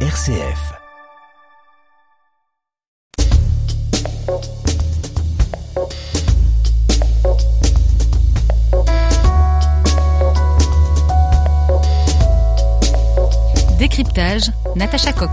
RCF. Décryptage, Natacha Coq.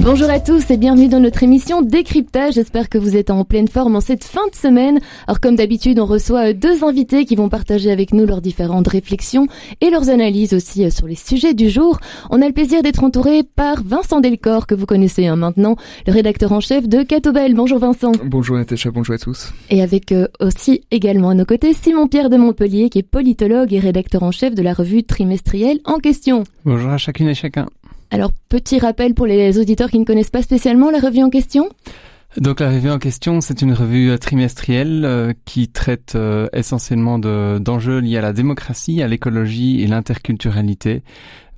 Bonjour à tous et bienvenue dans notre émission Décryptage. J'espère que vous êtes en pleine forme en cette fin de semaine. Alors comme d'habitude, on reçoit deux invités qui vont partager avec nous leurs différentes réflexions et leurs analyses aussi euh, sur les sujets du jour. On a le plaisir d'être entouré par Vincent Delcor que vous connaissez hein, maintenant, le rédacteur en chef de Catobel. Bonjour Vincent. Bonjour Natacha, bonjour à tous. Et avec euh, aussi également à nos côtés Simon-Pierre de Montpellier qui est politologue et rédacteur en chef de la revue trimestrielle en question. Bonjour à chacune et chacun. Alors, petit rappel pour les auditeurs qui ne connaissent pas spécialement la revue en question. Donc la revue en question, c'est une revue euh, trimestrielle euh, qui traite euh, essentiellement d'enjeux liés à la démocratie, à l'écologie et l'interculturalité.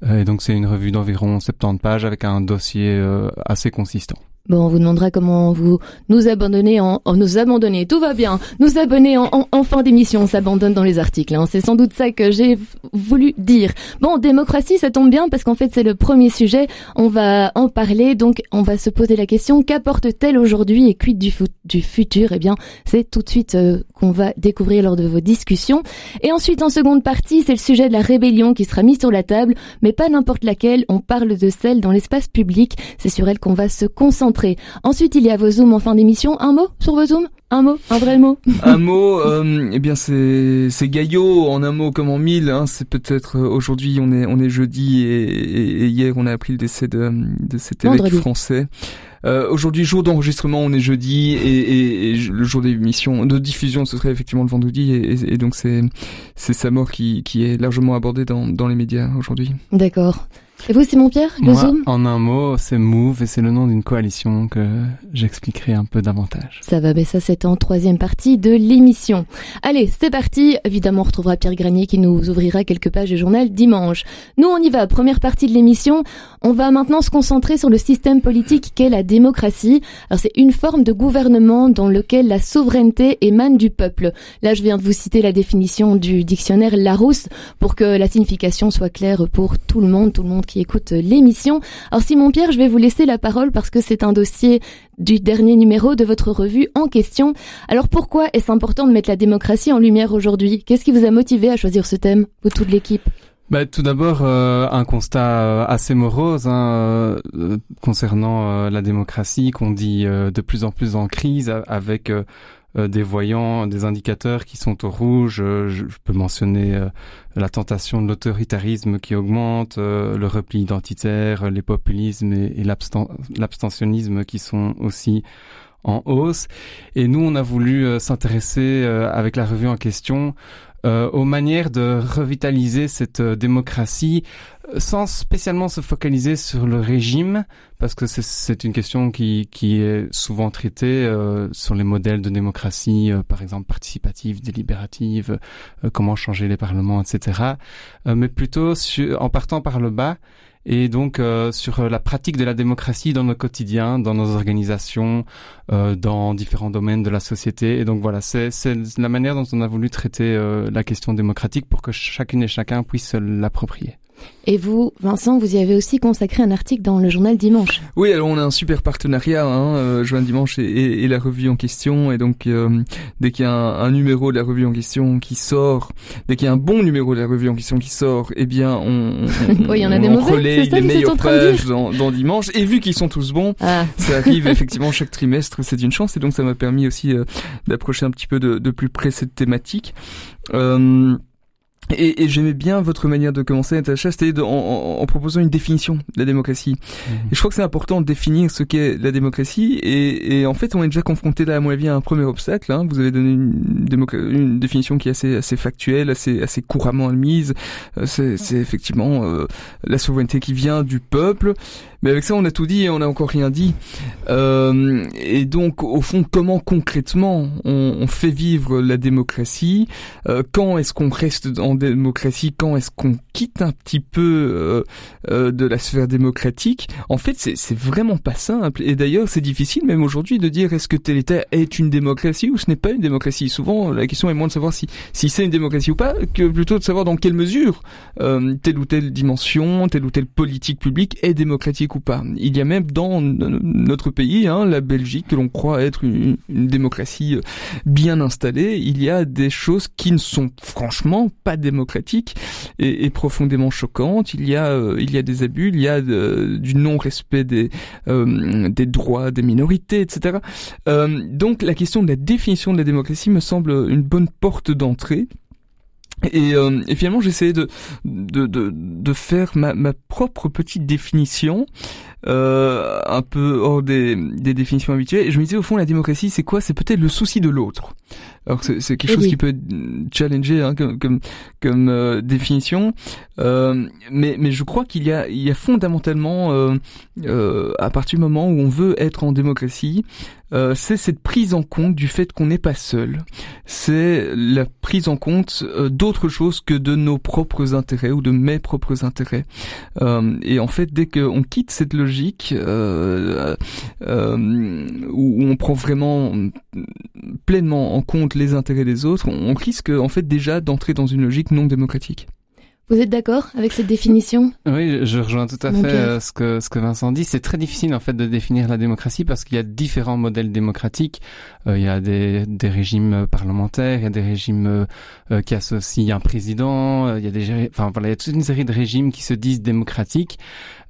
et donc c'est une revue d'environ 70 pages avec un dossier assez consistant. Bon, on vous demandera comment vous nous abandonnez en, nous abandonner. Tout va bien. Nous abonner en, en, fin d'émission. On s'abandonne dans les articles. Hein. C'est sans doute ça que j'ai voulu dire. Bon, démocratie, ça tombe bien parce qu'en fait, c'est le premier sujet. On va en parler. Donc, on va se poser la question qu'apporte-t-elle aujourd'hui et quid du, du futur? Eh bien, c'est tout de suite euh, qu'on va découvrir lors de vos discussions. Et ensuite, en seconde partie, c'est le sujet de la rébellion qui sera mis sur la table, mais pas n'importe laquelle. On parle de celle dans l'espace public. C'est sur elle qu'on va se concentrer Ensuite, il y a vos zooms en fin d'émission. Un mot sur vos zooms? Un mot, un vrai mot? un mot, euh, eh bien c'est c'est Gaillot en un mot comme en mille. Hein, c'est peut-être euh, aujourd'hui on est on est jeudi et, hier on a appris le décès de de cet évêque français. Euh, aujourd'hui jour d'enregistrement on est jeudi et, et, le jour d'émission de diffusion ce serait effectivement le vendredi et, et donc c'est c'est sa mort qui qui est largement abordée dans dans les médias aujourd'hui. D'accord. Et vous, Simon-Pierre, le Zoom En un mot, c'est Move et c'est le nom d'une coalition que j'expliquerai un peu davantage. Ça va, mais ça c'est en troisième partie de l'émission. Allez, c'est parti. Évidemment, on retrouvera Pierre Granier qui nous ouvrira quelques pages du journal dimanche. Nous, on y va. Première partie de l'émission. On va maintenant se concentrer sur le système politique qu'est la démocratie. Alors, c'est une forme de gouvernement dans lequel la souveraineté émane du peuple. Là, je viens de vous citer la définition du dictionnaire Larousse pour que la signification soit claire pour tout le monde, tout le monde qui écoute l'émission. Alors Simon Pierre, je vais vous laisser la parole parce que c'est un dossier du dernier numéro de votre revue en question. Alors pourquoi est-ce important de mettre la démocratie en lumière aujourd'hui? Qu'est-ce qui vous a motivé à choisir ce thème, vous toute l'équipe? Bah, tout d'abord, euh, un constat euh, assez morose hein, euh, concernant la démocratie qu'on dit de plus en plus en crise avec des voyants, des indicateurs qui sont au rouge. Euh, je, peux mentionner euh, la tentation de l'autoritarisme qui augmente, le repli identitaire, les populismes et, et l'abstentionnisme qui sont aussi en hausse. Et nous, on a voulu s'intéresser avec la revue en question euh, aux manières de revitaliser cette euh, démocratie euh, sans spécialement se focaliser sur le régime, parce que c'est une question qui, qui est souvent traitée sur les modèles de démocratie, par exemple participative, délibérative, comment changer les parlements, etc. mais plutôt en partant par le bas et donc euh, sur euh, la pratique de la démocratie dans nos quotidiens, dans nos organisations, euh, dans différents domaines de la société. Et donc voilà, c'est la manière dont on a voulu traiter la question démocratique pour que chacune et chacun puisse l'approprier. Et vous, Vincent, vous y avez aussi consacré un article dans le journal Dimanche. Oui, alors on a un super partenariat, hein, euh, Journal Dimanche et, et, la revue en question. Et donc, euh, dès qu'il y a un, numéro de la revue en question qui sort, dès qu'il y a un bon numéro de la revue en question qui sort, eh bien, on, on, y en a des mauvais, les meilleures pages dans, dans, Dimanche. Et vu qu'ils sont tous bons, ah. ça arrive effectivement chaque trimestre, c'est une chance. Et donc, ça m'a permis aussi euh, d'approcher un petit peu de, de, plus près cette thématique. Euh, et, et j'aimais bien votre manière de commencer, Natacha, c'était en, en, proposant une définition de la démocratie. Mhm. Et je crois que c'est important de définir ce qu'est la démocratie. Et, et, en fait, on est déjà confronté là, à mon avis, à un premier obstacle. Hein. Vous avez donné une, une, définition qui est assez, assez factuelle, assez, assez couramment admise. Euh, c'est effectivement euh, la souveraineté qui vient du peuple. Mais avec ça, on a tout dit et on n'a encore rien dit. Euh, et donc, au fond, comment concrètement on, on fait vivre la démocratie? Euh, Quand est-ce qu'on reste en démocratie, quand est-ce qu'on quitte un petit peu de la sphère démocratique? En fait, c'est vraiment pas simple. Et d'ailleurs, c'est difficile même aujourd'hui de dire est-ce que tel État est une démocratie ou ce n'est pas une démocratie? Souvent, la question est moins de savoir si, si c'est une démocratie ou pas, que plutôt de savoir dans quelle mesure telle ou telle dimension, telle ou telle politique publique est démocratique ou pas. Il y a même dans notre pays, hein, la Belgique, que l'on croit être une, démocratie euh, bien installée, il y a des choses qui ne sont franchement pas démocratiques et, profondément choquantes. Il y a, euh, il y a des abus, il y a du non-respect des, euh, des droits des minorités, etc. donc la question de la définition de la démocratie me semble une bonne porte d'entrée. Et, euh, finalement, j'essayais de, de, de, faire ma, ma propre petite définition, euh, un peu hors des, des définitions habituelles. Et je me disais, au fond, la démocratie, c'est quoi? C'est peut-être le souci de l'autre. Alors c'est quelque chose qui peut challenger hein, comme comme, comme euh, définition, euh, mais mais je crois qu'il y a il y a fondamentalement euh, à partir du moment où on veut être en démocratie, c'est cette prise en compte du fait qu'on n'est pas seul. C'est la prise en compte d'autres choses que de nos propres intérêts ou de mes propres intérêts. et en fait, dès qu'on quitte cette logique où on prend vraiment pleinement en compte les intérêts des autres, on risque en fait déjà d'entrer dans une logique non démocratique. Vous êtes d'accord avec cette définition? Oui, je rejoins tout à fait euh, ce que ce que Vincent dit. C'est très difficile en fait de définir la démocratie parce qu'il y a différents modèles démocratiques. Euh, il y a des, des régimes parlementaires, il y a des régimes euh, qui associent un président, il y a des enfin voilà, il y a toute une série de régimes qui se disent démocratiques.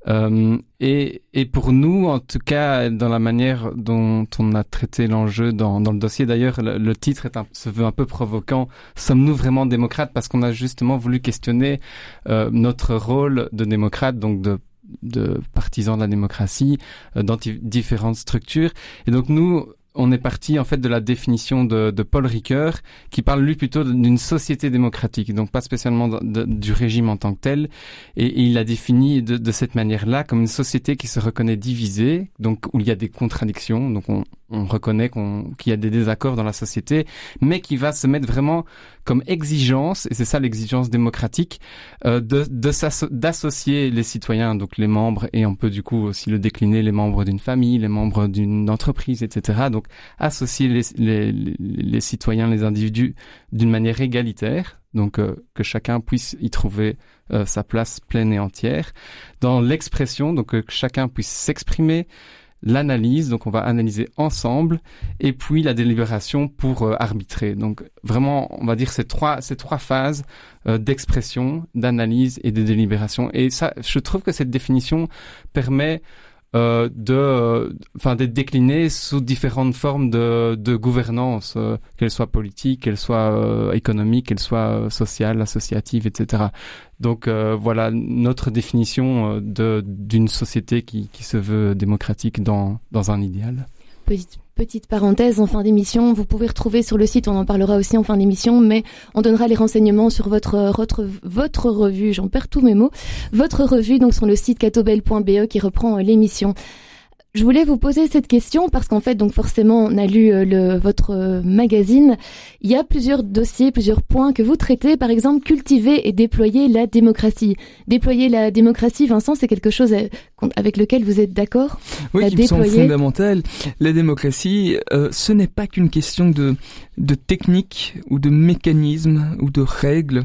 Euh, et, et, pour nous, en tout cas, dans la manière dont on a traité l'enjeu dans, dans, le dossier, d'ailleurs, le, titre est un, se veut un peu provoquant. Sommes-nous vraiment démocrates? Parce qu'on a justement voulu questionner euh, notre rôle de démocrate, donc de de partisans de la démocratie euh, dans différentes structures. Et donc nous, on est parti en fait de la définition de, Paul Ricoeur, qui parle lui plutôt d'une société démocratique, donc pas spécialement du régime en tant que tel. Et, il l'a défini de, cette manière-là comme une société qui se reconnaît divisée, donc où il y a des contradictions, donc on, reconnaît qu'il y a des désaccords dans la société, mais qui va se mettre vraiment comme exigence, et c'est ça l'exigence démocratique, euh, de d'associer les citoyens, donc les membres, et on peut du coup aussi le décliner, les membres d'une famille, les membres d'une entreprise, etc. Donc associer les, les, citoyens, les individus d'une manière égalitaire, donc euh, que chacun puisse y trouver euh, sa place pleine et entière, dans l'expression, donc que chacun puisse s'exprimer, l'analyse, donc on va analyser ensemble, et puis la délibération pour euh, arbitrer. Donc vraiment, on va dire ces trois ces trois phases euh, d'expression, d'analyse et de délibération. Et ça, je trouve que cette définition permet euh, de, enfin, d'être décliné sous différentes formes de, de gouvernance, euh, qu'elle soit politique, qu'elle soit euh, économique, qu'elle soit sociale, associative, etc. Donc voilà notre définition de d'une société qui, qui se veut démocratique dans dans un idéal. Parenthèse en fin d'émission, vous pouvez retrouver sur le site, on en parlera aussi en fin d'émission, mais on donnera les renseignements sur votre votre, votre revue, j'en perds tous mes mots, votre revue donc sur le site catobel.be qui reprend euh, l'émission. Je voulais vous poser cette question parce qu'en fait, donc forcément, on a lu euh, le, votre euh, magazine. Il y a plusieurs dossiers, plusieurs points que vous traitez. Par exemple, cultiver et déployer la démocratie. Déployer la démocratie, Vincent, c'est quelque chose euh, avec lequel vous êtes d'accord? Oui, qui me semble fondamental. La démocratie, ce n'est pas qu'une question de, de technique ou de mécanisme ou de règles.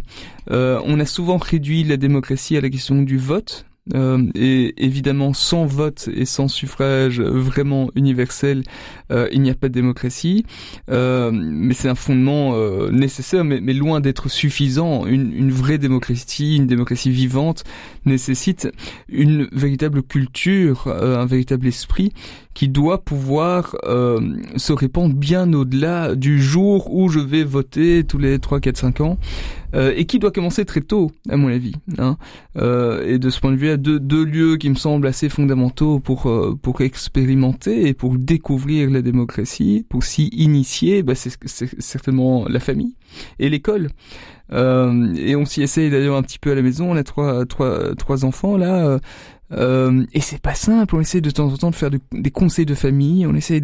on a souvent réduit la démocratie à la question du vote euh, et évidemment, sans vote et sans suffrage vraiment universel, euh, il n'y a pas de démocratie. Euh, mais c'est un fondement nécessaire, mais, loin d'être suffisant. Une, une, vraie démocratie, une démocratie vivante, nécessite une véritable culture, un véritable esprit qui doit pouvoir se répandre bien au-delà du jour où je vais voter tous les 3, 4, 5 ans. Euh, et qui doit commencer très tôt, à mon avis. Hein. Euh, et de ce point de vue, il y a deux, deux lieux qui me semblent assez fondamentaux pour euh, pour expérimenter et pour découvrir la démocratie, pour s'y initier. Bah, c'est certainement la famille et l'école. Euh, et on s'y essaye d'ailleurs un petit peu à la maison. On a trois, trois, trois enfants là. Euh, et c'est pas simple. On essaie de temps en temps de faire des conseils de famille. On essaie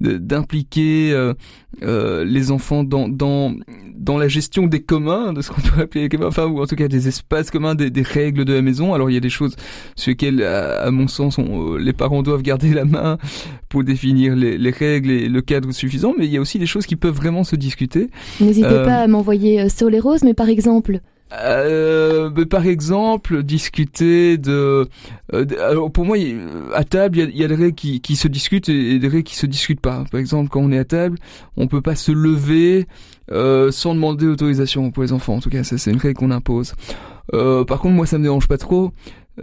d'impliquer euh, euh, les enfants dans, dans dans la gestion des communs, de ce qu'on peut appeler les communs, enfin ou en tout cas des espaces communs, des, des, règles de la maison. Alors il y a des choses sur lesquelles, à, mon sens, on, les parents doivent garder la main pour définir les, les, règles et le cadre suffisant. Mais il y a aussi des choses qui peuvent vraiment se discuter. N'hésitez pas à m'envoyer sur les roses, mais par exemple euh, par exemple, discuter de. Euh, alors pour moi, à table, il y a, des règles qui, qui, se discutent et des règles qui se discutent pas. Par exemple, quand on est à table, on peut pas se lever euh, sans demander autorisation pour les enfants. En tout cas, ça c'est une règle qu'on impose. Euh, par contre, moi, ça me dérange pas trop.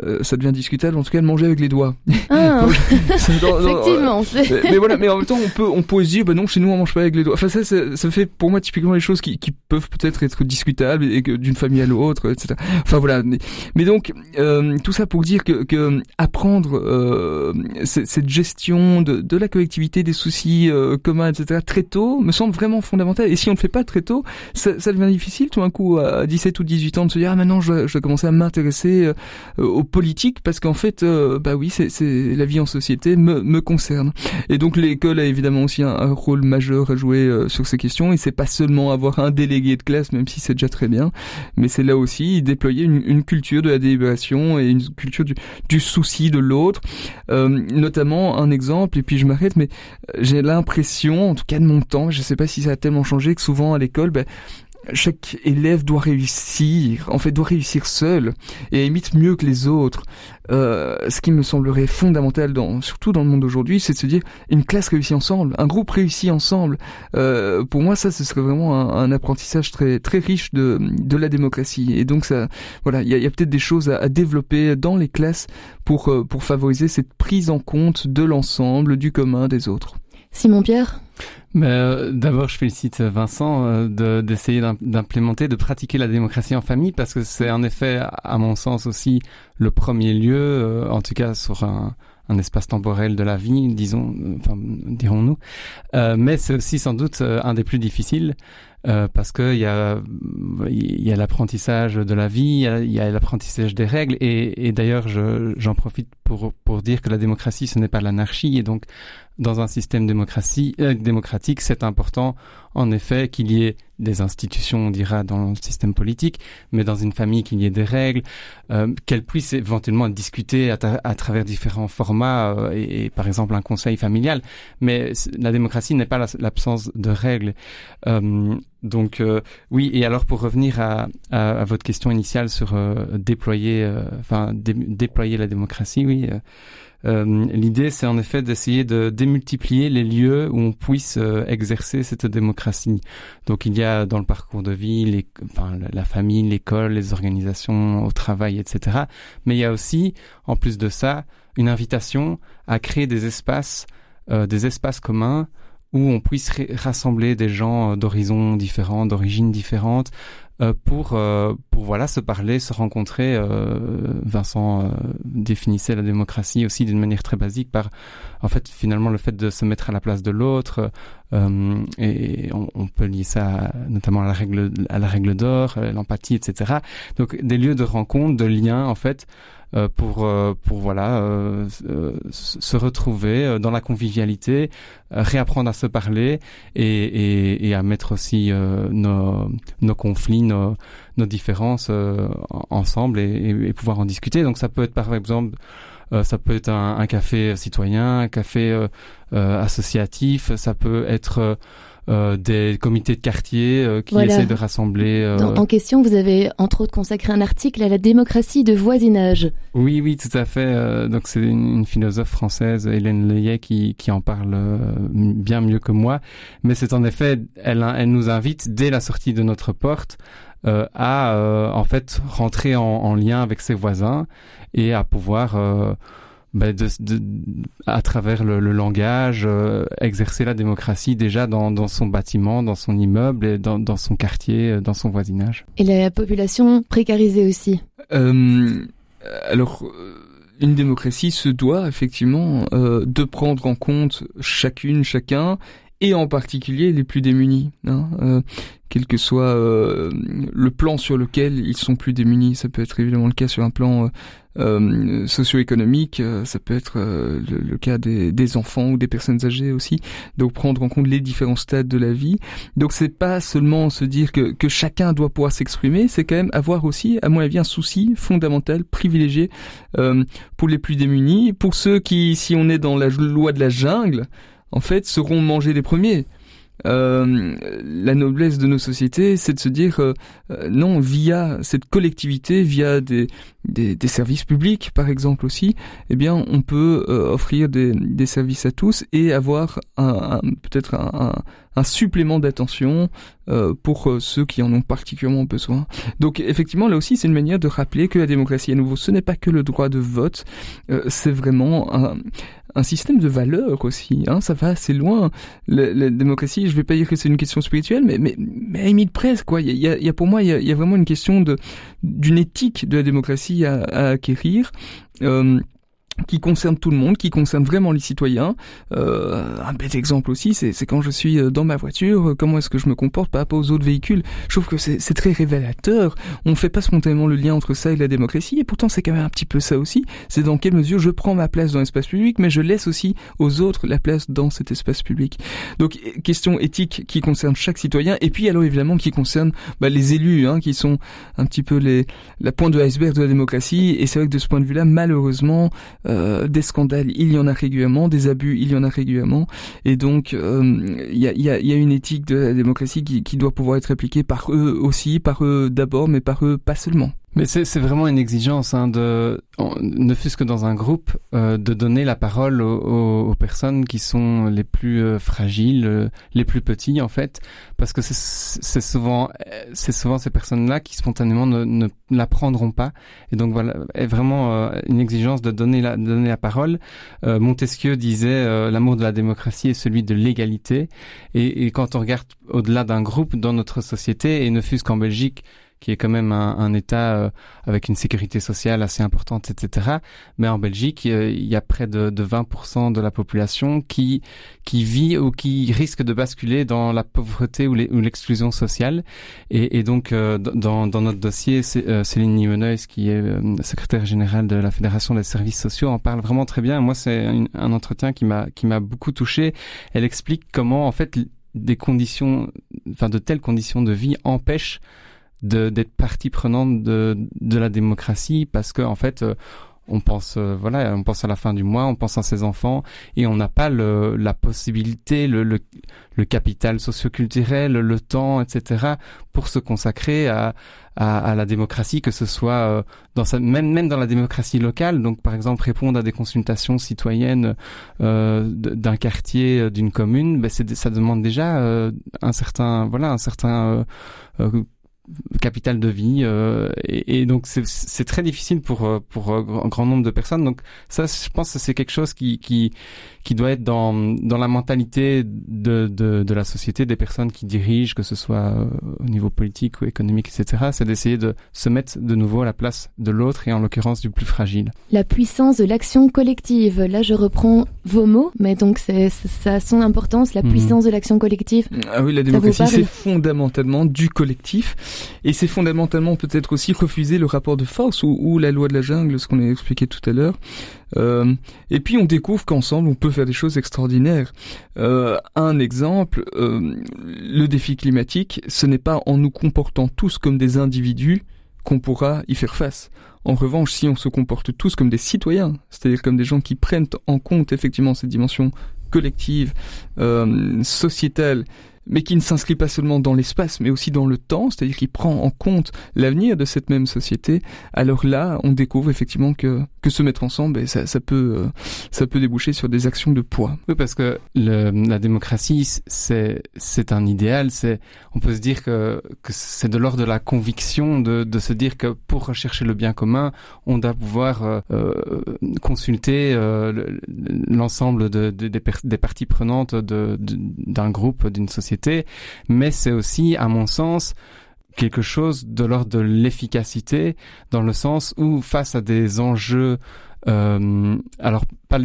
Euh, ça devient discutable en tout cas de manger avec les doigts. Ah, effectivement. Mais, voilà, mais en même temps on peut on peut se dire bah non chez nous on mange pas avec les doigts. Enfin ça ça, ça fait pour moi typiquement les choses qui, qui peuvent peut-être être discutables et que d'une famille à l'autre etc. Enfin voilà mais, mais donc euh, tout ça pour dire que, que apprendre euh, cette gestion de, de la collectivité des soucis euh, communs etc très tôt me semble vraiment fondamental et si on ne le fait pas très tôt ça, ça devient difficile tout d'un coup à 17 ou 18 ans de se dire ah maintenant je, je dois commencer à m'intéresser aux politiques parce qu'en fait, euh, bah oui, c'est la vie en société me, me concerne. Et donc l'école a évidemment aussi un, rôle majeur à jouer euh, sur ces questions. Et c'est pas seulement avoir un délégué de classe, même si c'est déjà très bien, mais c'est là aussi déployer une, culture de la délibération et une culture du, souci de l'autre. Euh, notamment un exemple, et puis je m'arrête, mais j'ai l'impression, en tout cas de mon temps, je sais pas si ça a tellement changé, que souvent à l'école, bah, chaque élève doit réussir, en fait doit réussir seul et imite mieux que les autres. Euh, ce qui me semblerait fondamental, dans, surtout dans le monde d'aujourd'hui, c'est de se dire une classe réussit ensemble, un groupe réussit ensemble. Euh, pour moi, ça, ce serait vraiment un, apprentissage très très riche de, de la démocratie. Et donc ça, voilà, il y a, peut-être des choses à, développer dans les classes pour euh, pour favoriser cette prise en compte de l'ensemble, du commun, des autres. Simon Pierre. Euh, d'abord, je félicite Vincent euh, d'essayer d'implémenter, de pratiquer la démocratie en famille, parce que c'est en effet, à mon sens aussi, le premier lieu, euh, en tout cas sur un, un, espace temporel de la vie, disons, enfin, dirons-nous. mais c'est aussi sans doute un des plus difficiles. Euh, parce qu'il y a il y a l'apprentissage de la vie, il y a l'apprentissage des règles et, et d'ailleurs j'en profite pour pour dire que la démocratie ce n'est pas l'anarchie et donc dans un système démocratie, euh, démocratique, c'est important en effet qu'il y ait des institutions, on dira, dans le système politique, mais dans une famille qu'il y ait des règles, euh, qu'elles puissent éventuellement discuter à, à travers différents formats euh, et, par exemple un conseil familial. Mais la démocratie n'est pas l'absence de règles. Euh, donc oui, et alors pour revenir à, à, votre question initiale sur déployer, enfin déployer la démocratie, oui. Euh, l'idée, c'est en effet d'essayer de démultiplier les lieux où on puisse euh, exercer cette démocratie. Donc, il y a dans le parcours de vie, la famille, l'école, les organisations au travail, etc. Mais il y a aussi, en plus de ça, une invitation à créer des espaces, euh, des espaces communs où on puisse rassembler des gens d'horizons différents, d'origines différentes, pour euh, pour voilà se parler, se rencontrer. Euh, Vincent définissait la démocratie aussi d'une manière très basique par en fait finalement le fait de se mettre à la place de l'autre et on, on, peut lier ça notamment à la règle à la règle d'or, l'empathie, etc. Donc des lieux de rencontre, de liens en fait. Euh, pour euh, pour voilà euh, se retrouver dans la convivialité, réapprendre à se parler et, et, et à mettre aussi nos nos conflits, nos nos différences ensemble et, et, pouvoir en discuter. Donc ça peut être par exemple ça peut être un, un, café citoyen, un café associatif, ça peut être euh, des comités de quartier euh, qui essaient de rassembler. Euh, en question, vous avez entre autres consacré un article à la démocratie de voisinage. Oui, oui, tout à fait. donc c'est une, philosophe française, Hélène Leyet, qui, qui en parle bien mieux que moi. Mais c'est en effet, elle, elle nous invite dès la sortie de notre porte à en fait rentrer en, en, lien avec ses voisins et à pouvoir bah, de, de, à travers le, le langage, euh, exercer la démocratie déjà dans, dans, son bâtiment, dans son immeuble, et dans, dans, son quartier, euh, dans son voisinage. Et la population précarisée aussi. Euh, alors, une démocratie se doit effectivement de prendre en compte chacune, chacun, et en particulier les plus démunis. Hein, quel que soit le plan sur lequel ils sont plus démunis. Ça peut être évidemment le cas sur un plan euh, socio-économique, euh, ça peut être euh, le, cas des, des, enfants ou des personnes âgées aussi. Donc prendre en compte les différents stades de la vie. Donc c'est pas seulement se dire que, que chacun doit pouvoir s'exprimer, c'est quand même avoir aussi, à mon avis, un souci fondamental, privilégié euh, pour les plus démunis, pour ceux qui, si on est dans la loi de la jungle, en fait, seront mangés les premiers. Euh, la noblesse de nos sociétés, c'est de se dire euh, euh, non, via cette collectivité, via des, des, des, services publics par exemple aussi, eh bien on peut offrir des, des, services à tous et avoir un, peut-être un, un, supplément d'attention pour ceux qui en ont particulièrement besoin. Donc effectivement là aussi c'est une manière de rappeler que la démocratie à nouveau ce n'est pas que le droit de vote, c'est vraiment un, un système de valeurs aussi. Hein, ça va assez loin. La, la, démocratie, je vais pas dire que c'est une question spirituelle, mais mais, mais à limite presque quoi. Il y a, y a, pour moi il y a, y a, vraiment une question d'une éthique de la démocratie à, à acquérir. Euh, qui concerne tout le monde, qui concerne vraiment les citoyens. Euh, un bête exemple aussi, c'est quand je suis euh, dans ma voiture, euh, comment est-ce que je me comporte par rapport aux autres véhicules. Je trouve que c'est très révélateur. On ne fait pas spontanément le lien entre ça et la démocratie, et pourtant c'est quand même un petit peu ça aussi. C'est dans quelle mesure je prends ma place dans l'espace public, mais je laisse aussi aux autres la place dans cet espace public. Donc question éthique qui concerne chaque citoyen, et puis alors évidemment qui concerne bah, les élus, hein, qui sont un petit peu les la pointe de l'iceberg de la démocratie. Et c'est vrai que de ce point de vue-là, malheureusement, euh, des scandales, il y en a régulièrement, des abus, il y en a régulièrement, et donc euh, il y, a, y, a, une éthique de la démocratie qui doit pouvoir être appliquée par eux aussi, par eux d'abord, mais par eux pas seulement. Mais c'est vraiment une exigence, hein, de, ne fût-ce que dans un groupe, euh, de donner la parole aux, aux, personnes qui sont les plus euh, fragiles, euh, les plus petits en fait, parce que c'est souvent, c'est souvent ces personnes-là qui spontanément ne, ne la prendront pas. Et donc voilà, est vraiment une exigence de donner la, de donner la parole. Montesquieu disait l'amour de la démocratie est celui de l'égalité. Et, et quand on regarde au-delà d'un groupe dans notre société, et ne fût-ce qu'en Belgique, qui est quand même un, un État euh, avec une sécurité sociale assez importante, etc. Mais en Belgique, il y a près de, de 20% de la population qui qui vit ou qui risque de basculer dans la pauvreté ou l'exclusion sociale. Et, et donc, euh, dans, dans, notre dossier, euh, Céline Nieuwenhuis, qui est secrétaire générale de la Fédération des services sociaux, en parle vraiment très bien. Moi, c'est un entretien qui m'a qui m'a beaucoup touché. Elle explique comment, en fait, des conditions, enfin de telles conditions de vie empêchent d'être partie prenante de, de la démocratie parce que en fait euh, on pense euh, voilà on pense à la fin du mois on pense à ses enfants et on n'a pas le, la possibilité le, le, le capital socioculturel le temps etc pour se consacrer à, à, à la démocratie que ce soit euh, dans sa, même même dans la démocratie locale. Donc par exemple répondre à des consultations citoyennes euh, d'un quartier d'une commune ben ça demande déjà un certain voilà un certain capital de vie euh, et, et, donc c'est très difficile pour euh, pour un grand nombre de personnes. Donc ça je pense que c'est quelque chose qui qui qui doit être dans dans la mentalité de de, de la société des personnes qui dirigent que ce soit euh, au niveau politique ou économique etc c'est d'essayer de se mettre de nouveau à la place de l'autre et en l'occurrence du plus fragile la puissance de l'action collective là je reprends vos mots mais donc c'est ça a son importance la mmh. puissance de l'action collective ah oui la démocratie c'est fondamentalement du collectif et c'est fondamentalement peut-être aussi refuser le rapport de force ou, ou la loi de la jungle, ce qu'on a expliqué tout à l'heure. Euh, et puis on découvre qu'ensemble on peut faire des choses extraordinaires. Euh, un exemple, euh, le défi climatique, ce n'est pas en nous comportant tous comme des individus qu'on pourra y faire face. En revanche, si on se comporte tous comme des citoyens, c'est-à-dire comme des gens qui prennent en compte effectivement cette dimension collective, sociétale, mais qui ne s'inscrit pas seulement dans l'espace, mais aussi dans le temps, c'est-à-dire qui prend en compte l'avenir de cette même société, alors là, on découvre effectivement que, que se mettre ensemble, ça, ça, peut, euh, ça peut déboucher sur des actions de poids. Oui, parce que le, la démocratie, c'est, un idéal, on peut se dire que, que c'est de l'ordre de la conviction de, de se dire que pour rechercher le bien commun, on doit pouvoir euh, euh consulter euh, l'ensemble de, de, des, des parties prenantes d'un groupe, d'une société mais c'est aussi, à mon sens, quelque chose de l'ordre de l'efficacité, dans le sens où, face à des enjeux Euh, alors pas,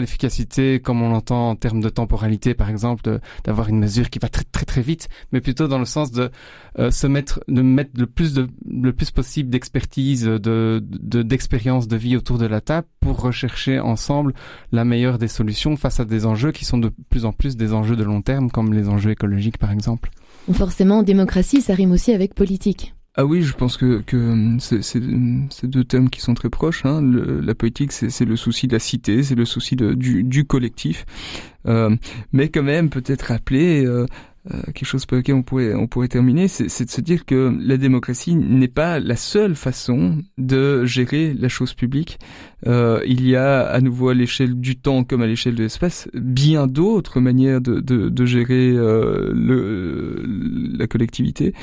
l'efficacité comme on l'entend en termes de temporalité, par exemple, d'avoir une mesure qui va très très très vite, mais plutôt dans le sens de euh, se mettre, de mettre le plus de le plus possible d'expertise, de d'expérience de, vie autour de la table pour rechercher ensemble la meilleure des solutions face à des enjeux qui sont de plus en plus des enjeux de long terme, comme les enjeux écologiques, par exemple. Forcément, démocratie, ça rime aussi avec politique. Ah oui, je pense que, que c'est deux thèmes qui sont très proches. Hein. la politique, c'est le souci de la cité, c'est le souci de, du, du collectif. Euh, mais quand même, peut-être rappeler euh, quelque chose par lequel on pourrait, on pourrait terminer, c'est de se dire que la démocratie n'est pas la seule façon de gérer la chose publique. Euh, il y a à nouveau à l'échelle du temps comme à l'échelle de l'espace bien d'autres manières de, de, de gérer euh, le, la collectivité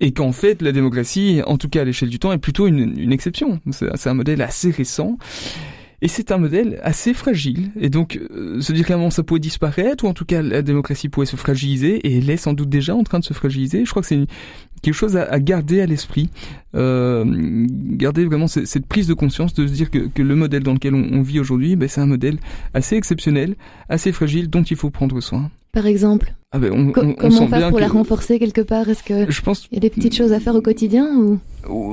et qu'en fait la démocratie, en tout cas à l'échelle du temps, est plutôt une, une exception. C'est un modèle assez récent. Et c'est un modèle assez fragile. Et donc, euh, se dire qu'à ça pourrait disparaître, ou en tout cas la démocratie pourrait se fragiliser, et elle est sans doute déjà en train de se fragiliser. Je crois que c'est quelque chose à, garder à l'esprit. Euh, garder vraiment cette, prise de conscience de se dire que, que le modèle dans lequel on, vit aujourd'hui, ben, c'est un modèle assez exceptionnel, assez fragile, dont il faut prendre soin par exemple ah ben on, Comment faire pour la renforcer quelque part? Est-ce que je pense il y a des petites choses à faire au quotidien ou?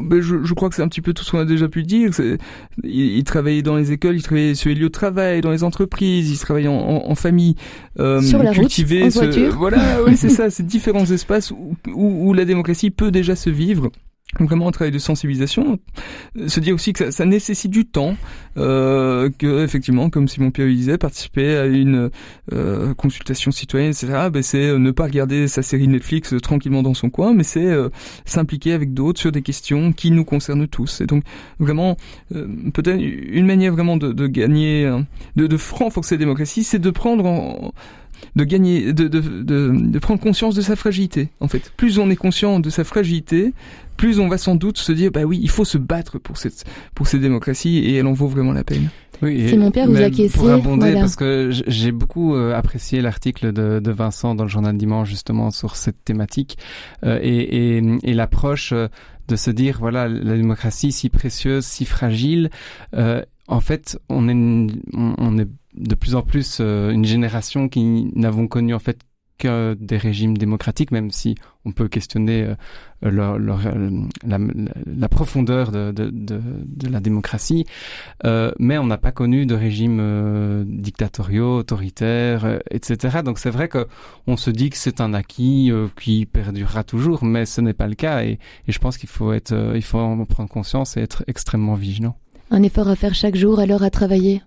Ben je, je, crois que c'est un petit peu tout ce qu'on a déjà pu dire. Il, il, travaillait dans les écoles, il travaillait sur les lieux de travail, dans les entreprises, il travaillait en, en, famille, euh, sur la cultiver route, en voiture. Voilà, oui c'est ça, c'est différents espaces où, où, où la démocratie peut déjà se vivre vraiment un travail de sensibilisation, se dire aussi que ça, ça nécessite du temps, euh, que effectivement, comme Simon Pierre disait, participer à une euh, consultation citoyenne, etc. Ben, c'est euh, ne pas regarder sa série Netflix euh, tranquillement dans son coin, mais c'est euh, s'impliquer avec d'autres sur des questions qui nous concernent tous. Et donc vraiment, peut-être une manière vraiment de, de gagner, de, de renforcer la démocratie, c'est de prendre en, de gagner, de, de, de, de, prendre conscience de sa fragilité. En fait, plus on est conscient de sa fragilité, plus on va sans doute se dire, bah oui, il faut se battre pour cette, pour ces démocraties et elle en vaut vraiment la peine. Oui, mon père vous a Pour abonder, parce que j'ai beaucoup euh, apprécié l'article de, de, Vincent dans le journal dimanche justement sur cette thématique euh, et, et, et l'approche euh, de se dire voilà la démocratie si précieuse, si fragile. Euh, en fait, on est, on est de plus en plus euh, une génération qui n'avons connu en fait des régimes démocratiques, même si on peut questionner euh, euh, la, profondeur de, la démocratie, euh, mais on n'a pas connu de régimes dictatoriaux, autoritaires, etc. Donc c'est vrai que on se dit que c'est un acquis qui perdurera toujours, mais ce n'est pas le cas, et, et je pense qu'il faut être, il faut en prendre conscience et être extrêmement vigilant. Un effort à faire chaque jour, alors à travailler?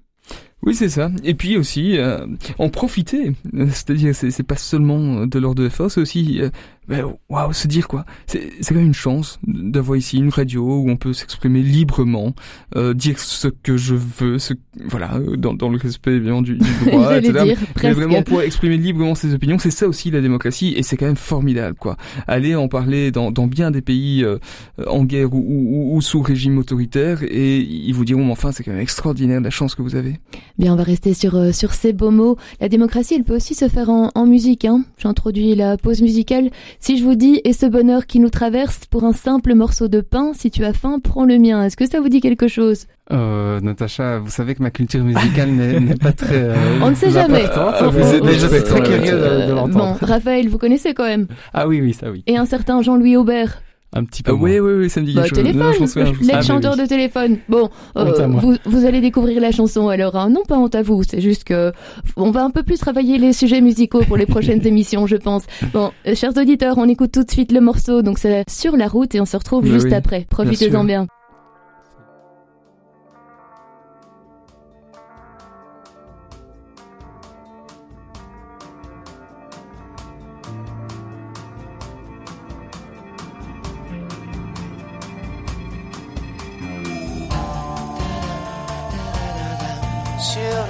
Oui, c'est ça. Et puis aussi, euh, en profiter. C'est-à-dire, c'est pas seulement de l'ordre de l'effort, c'est aussi euh, ben, waouh, se dire quoi. C'est quand même une chance d'avoir ici une radio où on peut s'exprimer librement, euh, dire ce que je veux, ce, voilà, dans, dans le respect évidemment du, du droit, etc. Dire, mais vraiment pouvoir exprimer librement ses opinions, c'est ça aussi la démocratie et c'est quand même formidable quoi. Aller en parler dans, dans bien des pays euh, en guerre ou, ou, ou, sous régime autoritaire et ils vous diront enfin c'est quand même extraordinaire la chance que vous avez. Bien, on va rester sur euh, sur ces beaux mots. La démocratie, elle peut aussi se faire en, en musique. Hein. J'introduis la pause musicale. Si je vous dis et ce bonheur qui nous traverse pour un simple morceau de pain, si tu as faim, prends le mien. Est-ce que ça vous dit quelque chose? Euh, Natacha, vous savez que ma culture musicale n'est pas très. Euh, On ne sait jamais. Ah, je suis très curieux de, de l'entendre. Bon, Raphaël, vous connaissez quand même. Ah oui, oui, ça oui. Et un certain Jean-Louis Aubert. Un petit peu. Ah, oui, oui, oui, ça me dit bah, téléphone, l'ex-chanteur de téléphone. Bon, euh, vous, vous allez découvrir la chanson alors. Hein. Non, pas honte à vous. C'est juste que on va un peu plus travailler les sujets musicaux pour les prochaines émissions, je pense. Bon, euh, chers auditeurs, on écoute tout de suite le morceau. Donc c'est sur la route et on se retrouve bah juste après. Profitez-en bien.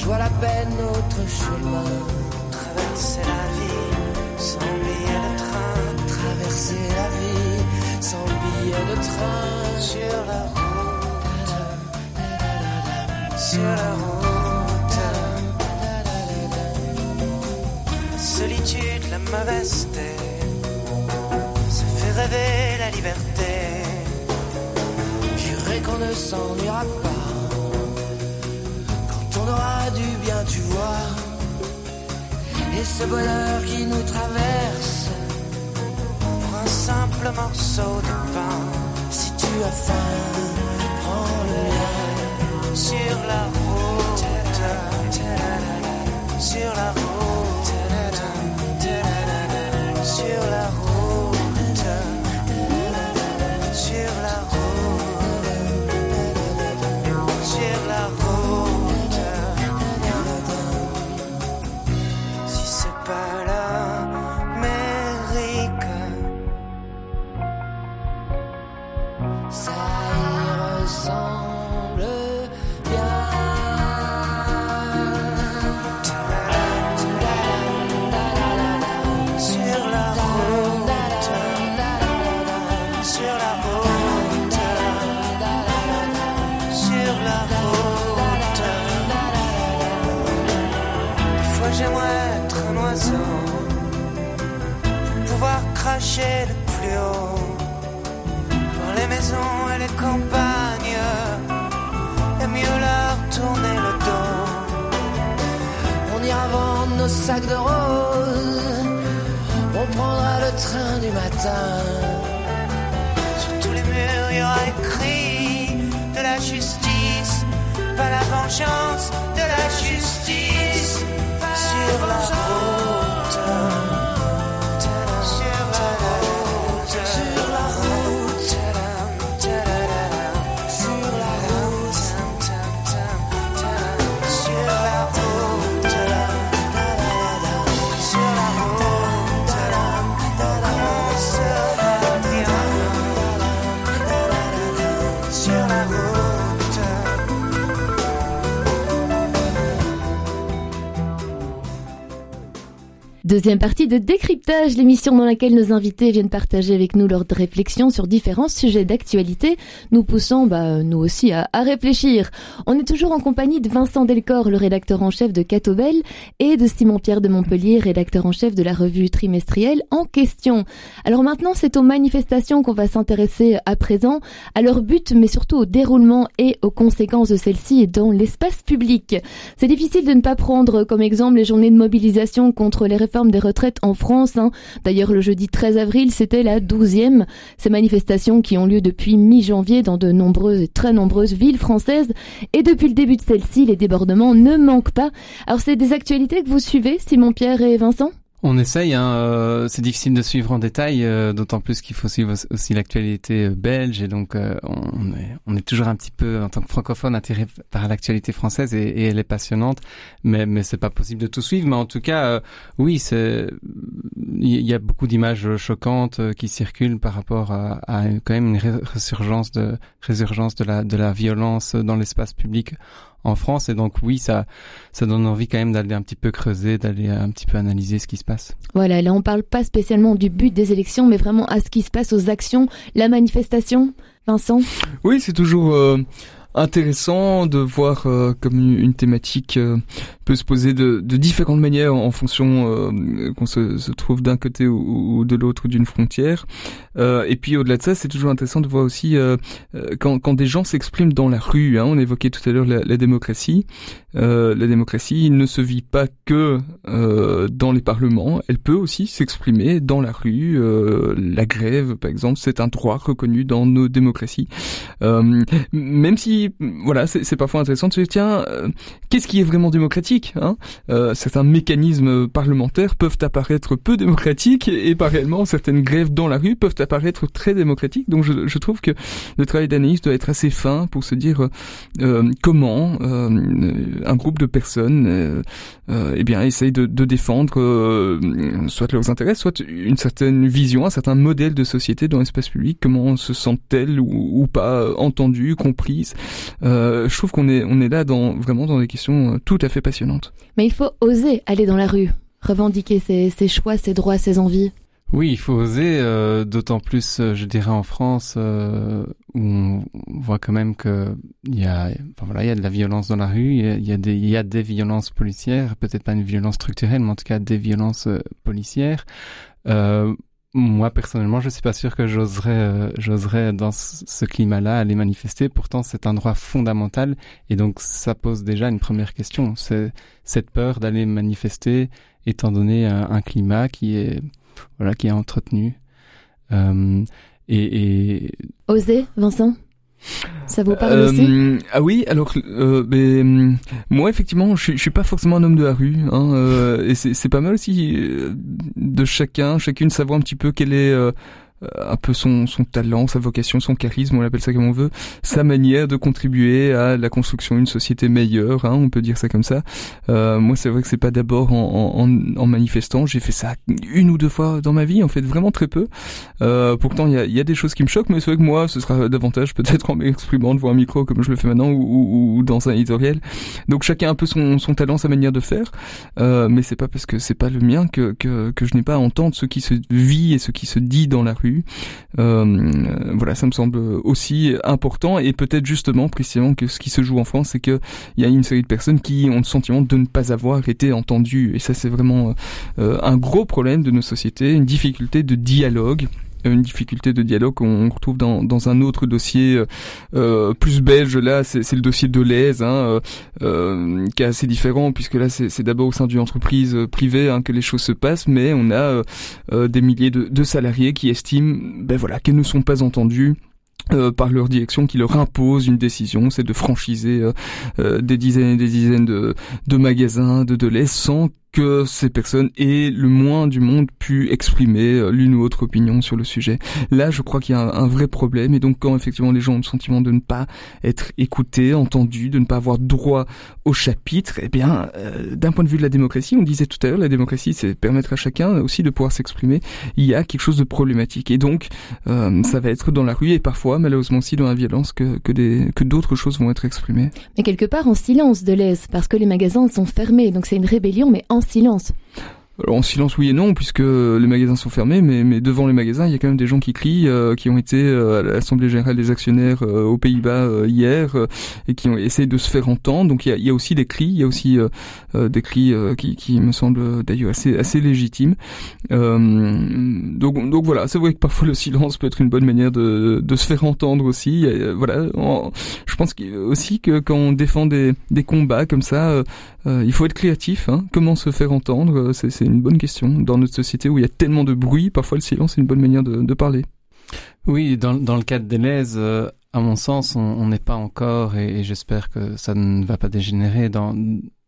je vois la peine notre chemin. Traverser la vie sans billet de train. Traverser la vie sans billet de train. Sur la route, sur la route. solitude, la mauvaise se fait rêver la liberté. Jurez qu'on ne s'ennuiera pas on aura du bien, tu vois. Et ce bonheur qui nous traverse pour un simple morceau de pain. Si tu as faim, prends-le sur la route, sur la route, sacs de roses, on prendra le train du matin. Sur tous les murs, il y aura écrit de la justice, pas la vengeance, Deuxième partie de Décryptage, l'émission dans laquelle nos invités viennent partager avec nous leurs réflexions sur différents sujets d'actualité, nous poussant, bah, nous aussi, à, à, réfléchir. On est toujours en compagnie de Vincent Delcor, le rédacteur en chef de Catobel, et de Simon-Pierre de Montpellier, rédacteur en chef de la revue trimestrielle En Question. Alors maintenant, c'est aux manifestations qu'on va s'intéresser à présent, à leur but, mais surtout au déroulement et aux conséquences de celles-ci dans l'espace public. C'est difficile de ne pas prendre comme exemple les journées de mobilisation contre les réformes des retraites en France. Hein. D'ailleurs, le jeudi 13 avril, c'était la douzième. Ces manifestations qui ont lieu depuis mi-janvier dans de nombreuses et très nombreuses villes françaises. Et depuis le début de celle-ci, les débordements ne manquent pas. Alors, c'est des actualités que vous suivez, Simon-Pierre et Vincent? On essaye, hein, euh, c'est difficile de suivre en détail, euh, d'autant plus qu'il faut suivre aussi l'actualité euh, belge et donc euh, on, est, on est toujours un petit peu en tant que francophone attiré par l'actualité française et, et, elle est passionnante, mais mais c'est pas possible de tout suivre. Mais en tout cas, euh, oui, il y a beaucoup d'images choquantes qui circulent par rapport à, à, quand même une résurgence de résurgence de la de la violence dans l'espace public en France et donc oui ça ça donne envie quand même d'aller un petit peu creuser d'aller un petit peu analyser ce qui se passe. Voilà, là on parle pas spécialement du but des élections mais vraiment à ce qui se passe aux actions, la manifestation. Vincent? Oui, c'est toujours euh, intéressant de voir euh, comme une, une thématique euh, peut se poser de, différentes manières en, fonction euh, qu'on se, trouve d'un côté ou, de l'autre d'une frontière. Euh, et puis au-delà de ça, c'est toujours intéressant de voir aussi euh, quand, quand des gens s'expriment dans la rue. Hein, on évoquait tout à l'heure la, la, démocratie. la démocratie ne se vit pas que dans les parlements. Elle peut aussi s'exprimer dans la rue. la grève, par exemple, c'est un droit reconnu dans nos démocraties. même si, voilà, c'est parfois intéressant de se dire tiens, qu'est-ce qui est vraiment démocratique? Démocratiques. Hein. Euh, certains mécanismes parlementaires peuvent apparaître peu démocratiques et parallèlement certaines grèves dans la rue peuvent apparaître très démocratiques. Donc je, trouve que le travail d'analyse doit être assez fin pour se dire euh, comment euh, un groupe de personnes euh, eh bien essaye de, défendre soit leurs intérêts, soit une certaine vision, un certain modèle de société dans l'espace public. Comment se sentent-elles ou, ou, pas entendues, comprises Je trouve qu'on est on est là dans vraiment dans des questions tout à fait passionnantes. Mais il faut oser aller dans la rue, revendiquer ses, ses choix, ses droits, ses envies. Oui, il faut oser, euh, d'autant plus, euh, je dirais, en France, euh, où on voit quand même que il y a, enfin voilà, il y a de la violence dans la rue, il y a, des, il y a des violences policières, peut-être pas une violence structurelle, mais en tout cas des violences policières. Moi personnellement, je suis pas sûr que j'oserais, j'oserais dans ce climat-là aller manifester. Pourtant, c'est un droit fondamental, et donc ça pose déjà une première question. C'est cette peur d'aller manifester, étant donné un climat qui est voilà, qui est entretenu. Euh, et, et... Oser, Vincent? Ça vous parle aussi euh, Ah oui, alors euh, ben, moi effectivement, je, je suis pas forcément un homme de la rue, hein, euh, et c'est pas mal aussi euh, de chacun, chacune savoir un petit peu quelle est un peu son, son talent, sa vocation, son charisme, on l'appelle ça comme on veut, sa manière de contribuer à la construction d'une société meilleure, hein, on peut dire ça comme ça. Euh, moi, c'est vrai que c'est pas d'abord en, en, en, manifestant, j'ai fait ça une ou deux fois dans ma vie, en fait, vraiment très peu. Euh, pourtant, il y a, y a, des choses qui me choquent, mais c'est vrai que moi, ce sera davantage peut-être en m'exprimant devant un micro comme je le fais maintenant ou, ou, ou, dans un éditorial. Donc chacun a un peu son, son talent, sa manière de faire, euh, mais c'est pas parce que c'est pas le mien que, que, que je n'ai pas à entendre ce qui se vit et ce qui se dit dans la rue euh, voilà, ça me semble aussi important. Et peut-être justement précisément que ce qui se joue en France, c'est que il y a une série de personnes qui ont le sentiment de ne pas avoir été entendues. Et ça c'est vraiment euh, un gros problème de nos sociétés, une difficulté de dialogue une difficulté de dialogue qu'on retrouve dans, dans un autre dossier euh, euh plus belge. Là, c'est le dossier de l'Aise, hein, euh, euh, qui est assez différent puisque là, c'est d'abord au sein d'une entreprise privée hein, que les choses se passent, mais on a des milliers de, de, salariés qui estiment, ben voilà, qu'elles ne sont pas entendues. par leur direction qui leur impose une décision, c'est de franchiser des dizaines et des dizaines de, de magasins de Deleuze sans que ces personnes aient le moins du monde pu exprimer euh, l'une ou autre opinion sur le sujet. Là, je crois qu'il y a un, vrai problème, et donc quand effectivement les gens ont le sentiment de ne pas être écoutés, entendus, de ne pas avoir droit au chapitre, eh bien, euh, d'un point de vue de la démocratie, on disait tout à l'heure, la démocratie, c'est permettre à chacun aussi de pouvoir s'exprimer. Il y a quelque chose de problématique, et donc euh, ça va être dans la rue et parfois, malheureusement aussi, dans la violence que que d'autres choses vont être exprimées. Mais quelque part en silence de l'aise, parce que les magasins sont fermés, donc c'est une rébellion, mais silence. Alors en silence oui et non puisque les magasins sont fermés, mais, mais devant les magasins il y a quand même des gens qui crient, euh, qui ont été euh, à l'assemblée générale des actionnaires euh, aux Pays-Bas hier et qui ont essayé de se faire entendre. Donc il y a, aussi des cris, il y a aussi des cris qui, me semblent d'ailleurs assez légitimes. donc voilà, c'est vrai que parfois le silence peut être une bonne manière de, se faire entendre aussi. voilà, je pense aussi que quand on défend des combats comme ça, il faut être créatif. Hein. Comment se faire entendre, c'est une bonne question. Dans notre société où il y a tellement de bruit, parfois le silence est une bonne manière de, parler. Oui, dans, dans le cas de Deleuze, euh, à mon sens, on n'est pas encore, et, j'espère que ça ne va pas dégénérer dans,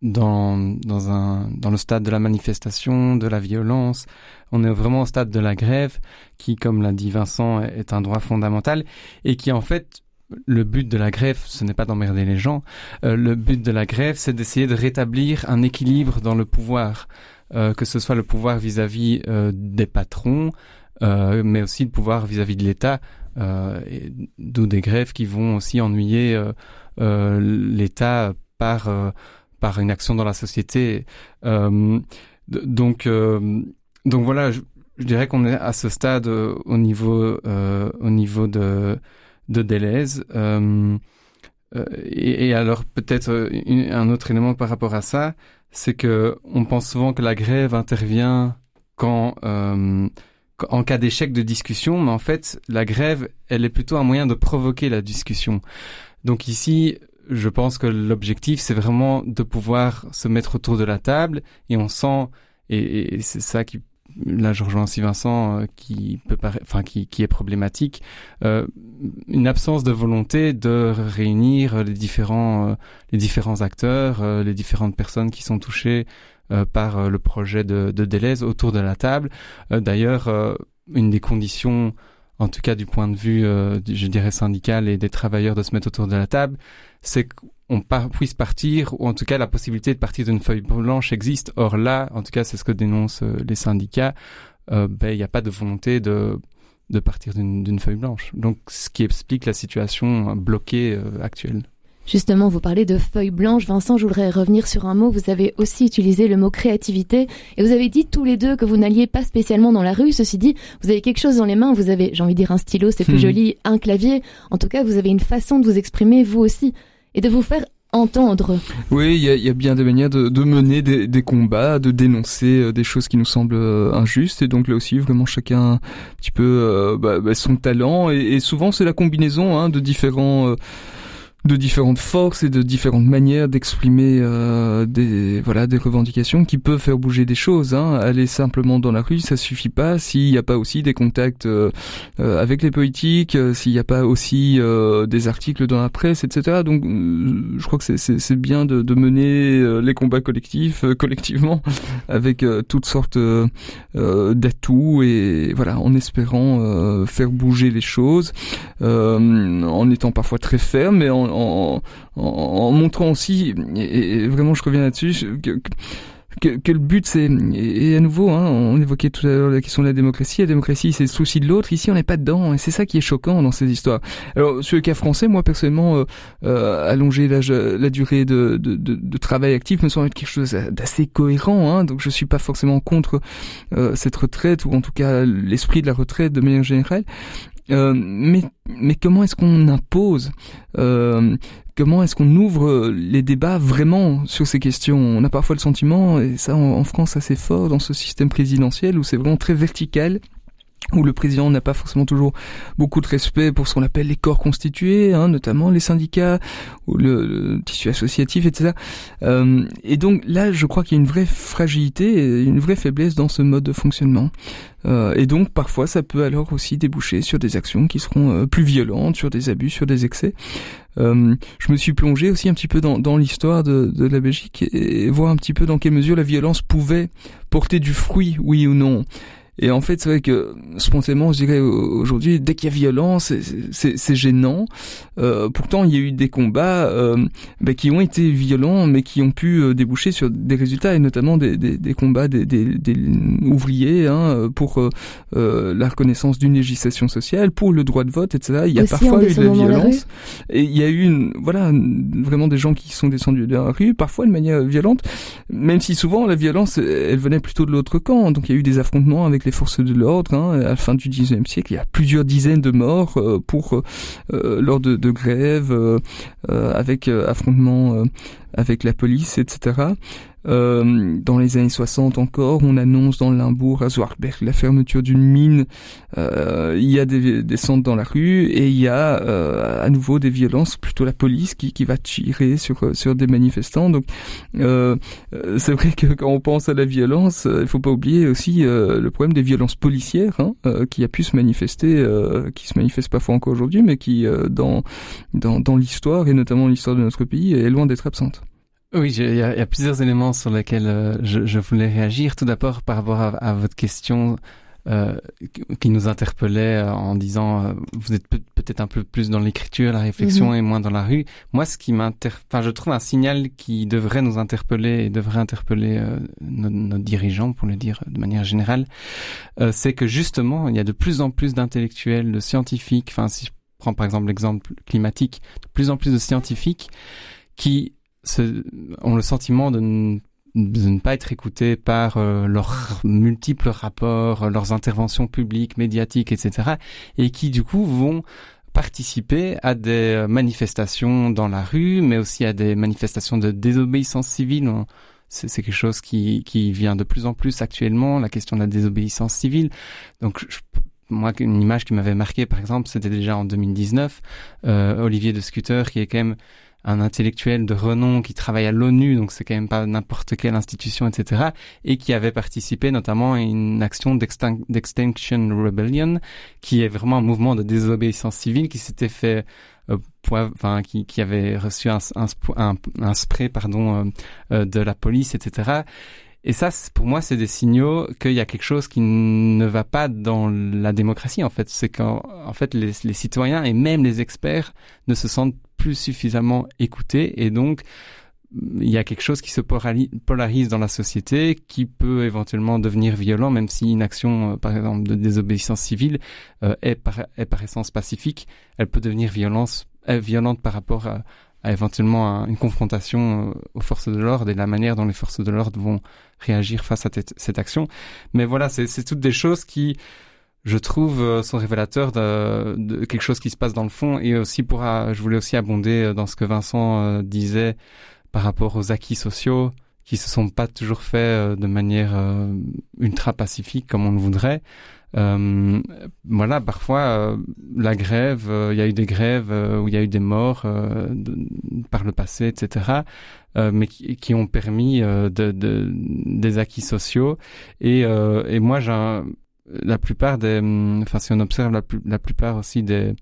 dans, dans, un, dans le stade de la manifestation, de la violence. On est vraiment au stade de la grève, qui, comme l'a dit Vincent, est un droit fondamental, et qui en fait le but de la grève, ce n'est pas d'emmerder les gens. Euh, le but de la grève, c'est d'essayer de rétablir un équilibre dans le pouvoir. Euh, que ce soit le pouvoir vis-à-vis euh, des patrons, mais aussi le pouvoir vis-à-vis de l'État, d'où des grèves qui vont aussi ennuyer l'État par par une action dans la société. donc donc voilà, je, dirais qu'on est à ce stade au niveau au niveau de de Deleuze. Et, et, alors peut-être un autre élément par rapport à ça, c'est que on pense souvent que la grève intervient quand euh, en cas d'échec de discussion, mais en fait, la grève, elle est plutôt un moyen de provoquer la discussion. Donc ici, je pense que l'objectif, c'est vraiment de pouvoir se mettre autour de la table, et on sent, et, c'est ça qui là je rejoins aussi Vincent, euh, qui peut enfin qui, qui est problématique, euh, une absence de volonté de réunir les différents les différents acteurs, les différentes personnes qui sont touchées par le projet de, de Deleuze autour de la table. D'ailleurs, une des conditions en tout cas du point de vue, je dirais, syndical et des travailleurs de se mettre autour de la table, c'est qu'on puisse partir, ou en tout cas la possibilité de partir d'une feuille blanche existe. Or là, en tout cas, c'est ce que dénoncent euh, les syndicats, euh, ben, il n'y a pas de volonté de, de partir d'une feuille blanche. Donc, ce qui explique la situation bloquée euh, actuelle. Justement, vous parlez de feuille blanche. Vincent, je voudrais revenir sur un mot. Vous avez aussi utilisé le mot créativité et vous avez dit tous les deux que vous n'alliez pas spécialement dans la rue. Ceci dit, vous avez quelque chose dans les mains. Vous avez, j'ai envie de dire un stylo, c'est plus hmm. joli, un clavier. En tout cas, vous avez une façon de vous exprimer, vous aussi et de vous faire entendre. Oui, il y a, bien des manières de, mener des, combats, de dénoncer euh, des choses qui nous semblent euh, injustes. Et donc là aussi, vraiment chacun un petit peu euh, bah, bah, son talent. Et, souvent, c'est la combinaison hein, de différents de différentes forces et de différentes manières d'exprimer euh, des voilà des revendications qui peuvent faire bouger des choses. Hein. Aller simplement dans la rue, ça suffit pas s'il n'y a pas aussi des contacts euh, euh avec les politiques, euh, s'il n'y a pas aussi euh, des articles dans la presse, etc. Donc, je crois que c'est bien de, de mener les combats collectifs collectivement avec toutes sortes d'atouts et voilà en espérant faire bouger les choses, en étant parfois très ferme, mais en en, en, montrant aussi, et, vraiment je reviens là-dessus, que, que, le but c'est et, à nouveau hein, on évoquait tout à l'heure la question de la démocratie la démocratie c'est le souci de l'autre ici on n'est pas dedans et c'est ça qui est choquant dans ces histoires. Alors sur le cas français moi personnellement euh, euh allonger l'âge la durée de, de, de, travail actif me semble être quelque chose d'assez cohérent hein, donc je suis pas forcément contre euh, cette retraite ou en tout cas l'esprit de la retraite de manière générale euh, mais, mais comment est-ce qu'on impose euh, Comment est-ce qu'on ouvre les débats vraiment sur ces questions? On a parfois le sentiment, et ça en, en France assez fort dans ce système présidentiel, où c'est vraiment très vertical où le président n'a pas forcément toujours beaucoup de respect pour ce qu'on appelle les corps constitués, hein, notamment les syndicats ou le, tissu associatif, etc. Euh, et donc là, je crois qu'il y a une vraie fragilité, une vraie faiblesse dans ce mode de fonctionnement. Euh, et donc parfois, ça peut alors aussi déboucher sur des actions qui seront euh, plus violentes, sur des abus, sur des excès. Euh, je me suis plongé aussi un petit peu dans, dans l'histoire de, de, la Belgique et voir un petit peu dans quelle mesure la violence pouvait porter du fruit, oui ou non. Et en fait, c'est vrai que spontanément, je dirais aujourd'hui, dès qu'il y a violence, c'est gênant. Euh, pourtant, il y a eu des combats euh, bah, qui ont été violents, mais qui ont pu euh, déboucher sur des résultats, et notamment des, des, des combats des, des ouvriers hein, pour euh, la reconnaissance d'une législation sociale, pour le droit de vote, etc. Il y a parfois eu de la violence, et il y a eu, une, voilà, vraiment des gens qui sont descendus de la rue, parfois de manière violente, même si souvent la violence, elle venait plutôt de l'autre camp. Donc, il y a eu des affrontements avec les forces de l'ordre. Hein, à la fin du XIXe siècle, il y a plusieurs dizaines de morts euh, pour euh, euh, lors de grèves, avec affrontements avec la police, etc. Euh, dans les années 60 encore, on annonce dans Limbourg à Zwartberg la fermeture d'une mine. Euh, il y a des, des, centres dans la rue et il y a euh, à nouveau des violences, plutôt la police qui, qui va tirer sur sur des manifestants. Donc euh, c'est vrai que quand on pense à la violence, il faut pas oublier aussi le problème des violences policières hein, qui a pu se manifester, qui se manifeste parfois encore aujourd'hui, mais qui dans dans, dans l'histoire et notamment l'histoire de notre pays est loin d'être absente. Oui, il y, a plusieurs éléments sur lesquels euh, je, je, voulais réagir. Tout d'abord, par rapport à, votre question euh, qui nous interpellait euh, en disant euh, vous êtes peut-être un peu plus dans l'écriture, la réflexion mhm. et moins dans la rue. Moi, ce qui m'interpelle, enfin, je trouve un signal qui devrait nous interpeller et devrait interpeller nos, nos, dirigeants, pour le dire de manière générale, c'est que justement, il y a de plus en plus d'intellectuels, de scientifiques. Enfin, si je prends par exemple l'exemple climatique, de plus en plus de scientifiques qui ont le sentiment de ne, pas être écoutés par euh, leurs multiples rapports, leurs interventions publiques, médiatiques, etc. Et qui du coup vont participer à des manifestations dans la rue, mais aussi à des manifestations de désobéissance civile. C'est quelque chose qui, qui vient de plus en plus actuellement, la question de la désobéissance civile. Donc, moi, une image qui m'avait marqué, par exemple, c'était déjà en 2019, euh, Olivier de Scooter, qui est quand même un intellectuel de renom qui travaille à l'ONU, donc c'est quand même pas n'importe quelle institution, etc., et qui avait participé notamment à une action d'Extinction Rebellion, qui est vraiment un mouvement de désobéissance civile qui s'était fait euh, enfin qui, qui avait reçu un, un, un, spray pardon euh, euh, de la police etc et ça, pour moi, c'est des signaux qu'il y a quelque chose qui ne va pas dans la démocratie. En fait, c'est qu'en en fait, les, citoyens et même les experts ne se sentent plus suffisamment écoutés, et donc il y a quelque chose qui se polarise dans la société, qui peut éventuellement devenir violent, même si une action, euh, par exemple, de désobéissance civile euh, est, par, est par essence pacifique, elle peut devenir violence, euh, violente par rapport à, à éventuellement une confrontation euh, aux forces de l'ordre et la manière dont les forces de l'ordre vont réagir face à cette action. Mais voilà, c'est toutes des choses qui, je trouve, euh, sont révélateurs de, de, quelque chose qui se passe dans le fond. Et aussi, pour, je voulais aussi abonder euh, dans ce que Vincent disait par rapport aux acquis sociaux qui se sont pas toujours faits de manière ultra pacifique comme on le voudrait. Euh, voilà, parfois euh, la grève, euh, il y a eu des grèves où il y a eu des morts par le passé, etc. mais qui, qui, ont permis de, de, des acquis sociaux. Et, et moi, la plupart des, enfin si on observe la, plupart aussi des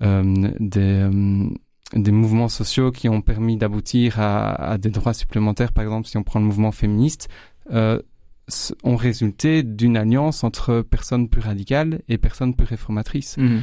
des des mouvements sociaux qui ont permis d'aboutir à, à, des droits supplémentaires, par exemple si on prend le mouvement féministe, euh, ont résulté d'une alliance entre personnes plus radicales et personnes plus réformatrices. Mhm.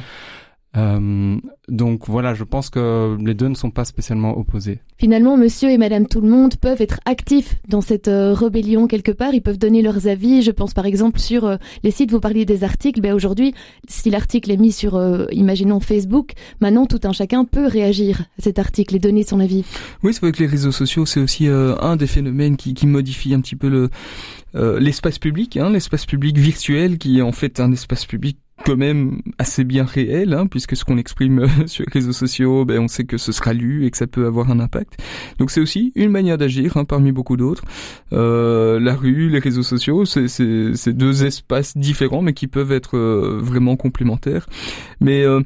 Euh, donc voilà, je pense que les deux ne sont pas spécialement opposés. Finalement, monsieur et madame tout le monde peuvent être actifs dans cette euh, rébellion quelque part, ils peuvent donner leurs avis. Je pense par exemple sur euh, les sites, vous parliez des articles, ben aujourd'hui, si l'article est mis sur, euh, imaginons, Facebook, maintenant tout un chacun peut réagir à cet article et donner son avis. Oui, c'est vrai que les réseaux sociaux, c'est aussi un des phénomènes qui, qui modifie un petit peu le l'espace public, hein, l'espace public virtuel qui est en fait un espace public quand même assez bien réel, hein, puisque ce qu'on exprime euh, sur les réseaux sociaux, ben, on sait que ce sera lu et que ça peut avoir un impact. Donc c'est aussi une manière d'agir hein, parmi beaucoup d'autres. Euh, la rue, les réseaux sociaux, c'est deux espaces différents, mais qui peuvent être euh, vraiment complémentaires. Mais euh,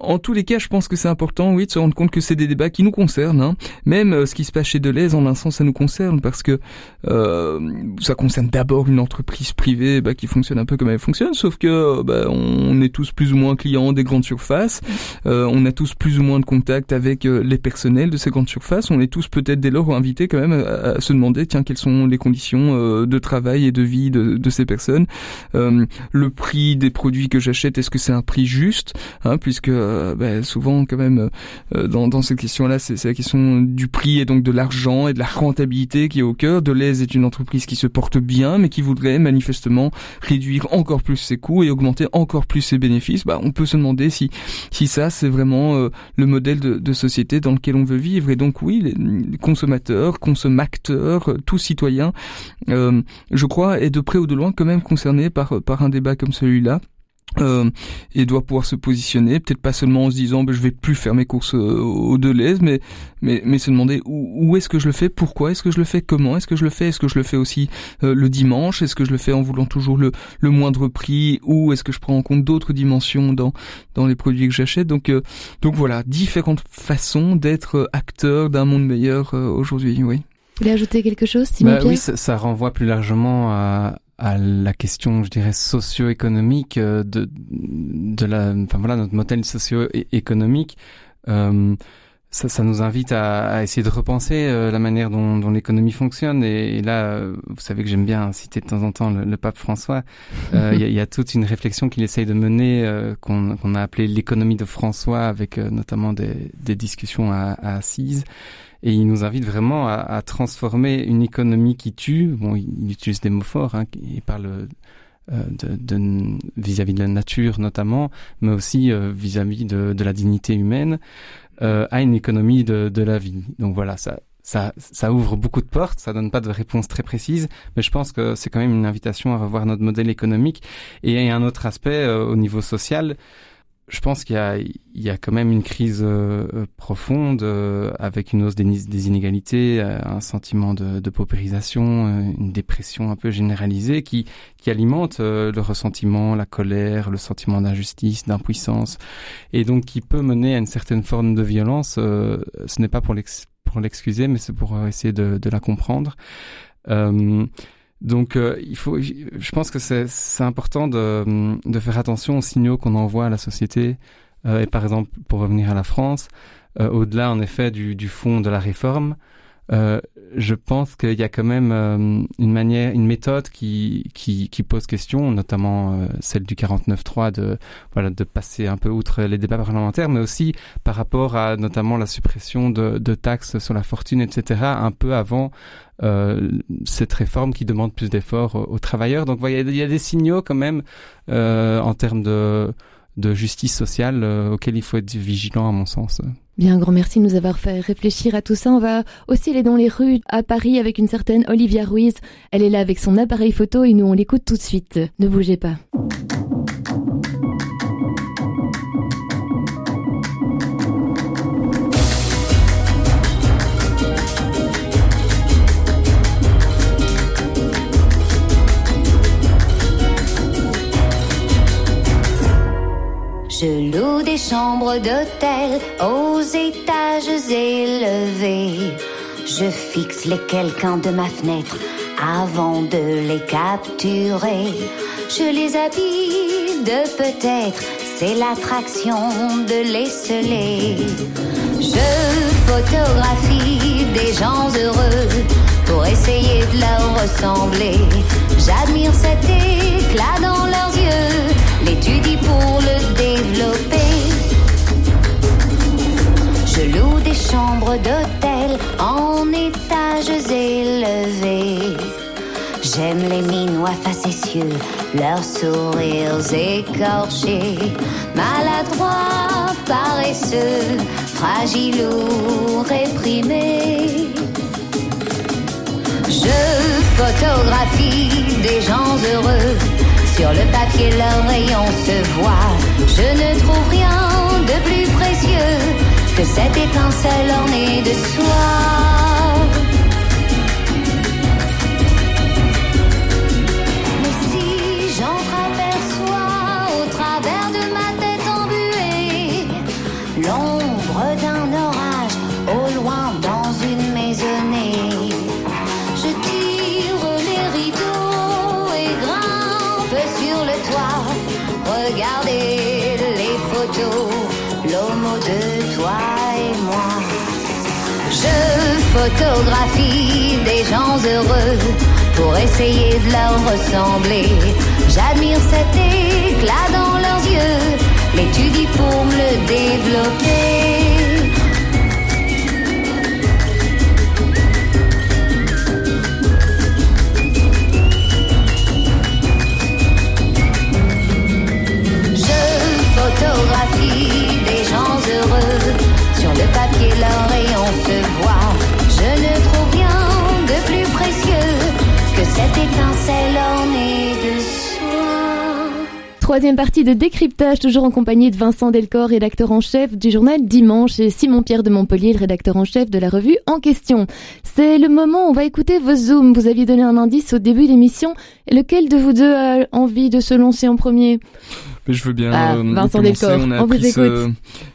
en tous les cas, je pense que c'est important, oui, de se rendre compte que c'est des débats qui nous concernent. Hein. Même ce qui se passe chez Deleuze, en un sens, ça nous concerne, parce que ça concerne d'abord une entreprise privée bah, qui fonctionne un peu comme elle fonctionne, sauf que bah, on on est tous plus ou moins clients des grandes surfaces, euh, on a tous plus ou moins de contact avec euh, les personnels de ces grandes surfaces, on est tous peut-être dès lors invités quand même à, se demander tiens quelles sont les conditions euh, de travail et de vie de, ces personnes, le prix des produits que j'achète est-ce que c'est un prix juste, hein, puisque ben, souvent quand même dans, dans cette question-là c'est la question du prix et donc de l'argent et de la rentabilité qui est au cœur. Deleuze est une entreprise qui se porte bien mais qui voudrait manifestement réduire encore plus ses coûts et augmenter encore encore plus ses bénéfices, bah, on peut se demander si, si ça, c'est vraiment euh, le modèle de, société dans lequel on veut vivre. Et donc oui, les consommateurs, consommateurs, euh, tout citoyen, euh, je crois, est de près ou de loin quand même concerné par, par un débat comme celui-là. Euh, et doit pouvoir se positionner, peut-être pas seulement en se disant ben, je vais plus faire mes courses euh, au Deleuze, mais mais mais se demander où, où est-ce que je le fais, pourquoi est-ce que je le fais, comment est-ce que je le fais, est-ce que je le fais aussi euh, le dimanche, est-ce que je le fais en voulant toujours le le moindre prix, ou est-ce que je prends en compte d'autres dimensions dans dans les produits que j'achète. Donc donc voilà, différentes façons d'être acteur d'un monde meilleur aujourd'hui, oui. Vous voulez ajouter quelque chose, Simon bah, Oui, ça, ça, renvoie plus largement à, à la question, je dirais, socio-économique euh, de, de la, enfin voilà, notre modèle socio-économique. Euh, ça, ça, nous invite à, à, essayer de repenser euh, la manière dont, dont l'économie fonctionne. Et, là, vous savez que j'aime bien citer de temps en temps le, pape François. Il y, a, toute une réflexion qu'il essaye de mener, qu'on a appelée l'économie de François, avec notamment des, des discussions à, à assises. Et il nous invite vraiment à, à transformer une économie qui tue. Bon, il utilise des mots forts. Hein, il parle euh, de vis-à-vis de, la nature notamment, mais aussi euh, vis-à-vis de, de, la dignité humaine, euh, à une économie de, de, la vie. Donc voilà, ça, ça, ça ouvre beaucoup de portes, ça donne pas de réponse très précise, mais je pense que c'est quand même une invitation à revoir notre modèle économique. Et il un autre aspect au niveau social je pense qu'il y y a quand même une crise euh, euh, profonde euh, avec une hausse des, inégalités, un sentiment de, paupérisation, une dépression un peu généralisée qui, qui alimente le ressentiment, la colère, le sentiment d'injustice, d'impuissance, et donc qui peut mener à une certaine forme de violence. ce n'est pas pour l'excuser, mais c'est pour essayer de la comprendre. Donc, euh, il faut, je pense que c'est important de, de, faire attention aux signaux qu'on envoie à la société. Euh, et par exemple, pour revenir à la France, euh, au-delà en effet du, du, fond de la réforme, euh, je pense qu'il y a quand même euh, une manière, une méthode qui, qui, qui pose question, notamment euh, celle du 49.3 de voilà de passer un peu outre les débats parlementaires, mais aussi par rapport à notamment la suppression de, de taxes sur la fortune, etc. Un peu avant cette réforme qui demande plus d'efforts aux, travailleurs. Donc voilà, il y a des signaux quand même en termes de de justice sociale auxquels il faut être vigilant à mon sens. Bien, un grand merci de nous avoir fait réfléchir à tout ça. On va aussi aller dans les rues à Paris avec une certaine Olivia Ruiz. Elle est là avec son appareil photo et nous on l'écoute tout de suite. Ne bougez pas. Je loue des chambres d'hôtel aux étages élevés. Je fixe les quelqu'un de ma fenêtre avant de les capturer. Je les habille de peut-être, c'est l'attraction de les sceller. Je photographie des gens heureux pour essayer de leur ressembler. J'admire cet éclat dans leurs yeux, l'étudie pour le développer. Je loue des chambres d'hôtel en étages élevés. J'aime les minois facétieux, leurs sourires écorchés, maladroits, paresseux, fragiles ou réprimés. Je photographie des gens heureux sur le papier, leur rayon se voit. Je ne trouve rien de plus précieux que cette étincelle ornée de soie. Photographie des gens heureux pour essayer de leur ressembler. J'admire cet éclat dans leurs yeux, l'étudie pour me le développer. des Troisième partie de décryptage, toujours en compagnie de Vincent Delcor, rédacteur en chef du journal Dimanche, et Simon Pierre de Montpellier, le rédacteur en chef de la revue En question. C'est le moment où on va écouter vos zooms. Vous aviez donné un indice au début de l'émission. Lequel de vous deux a envie de se lancer en premier? Mais je veux bien ah, euh, Vincent commencer. On a appris ce,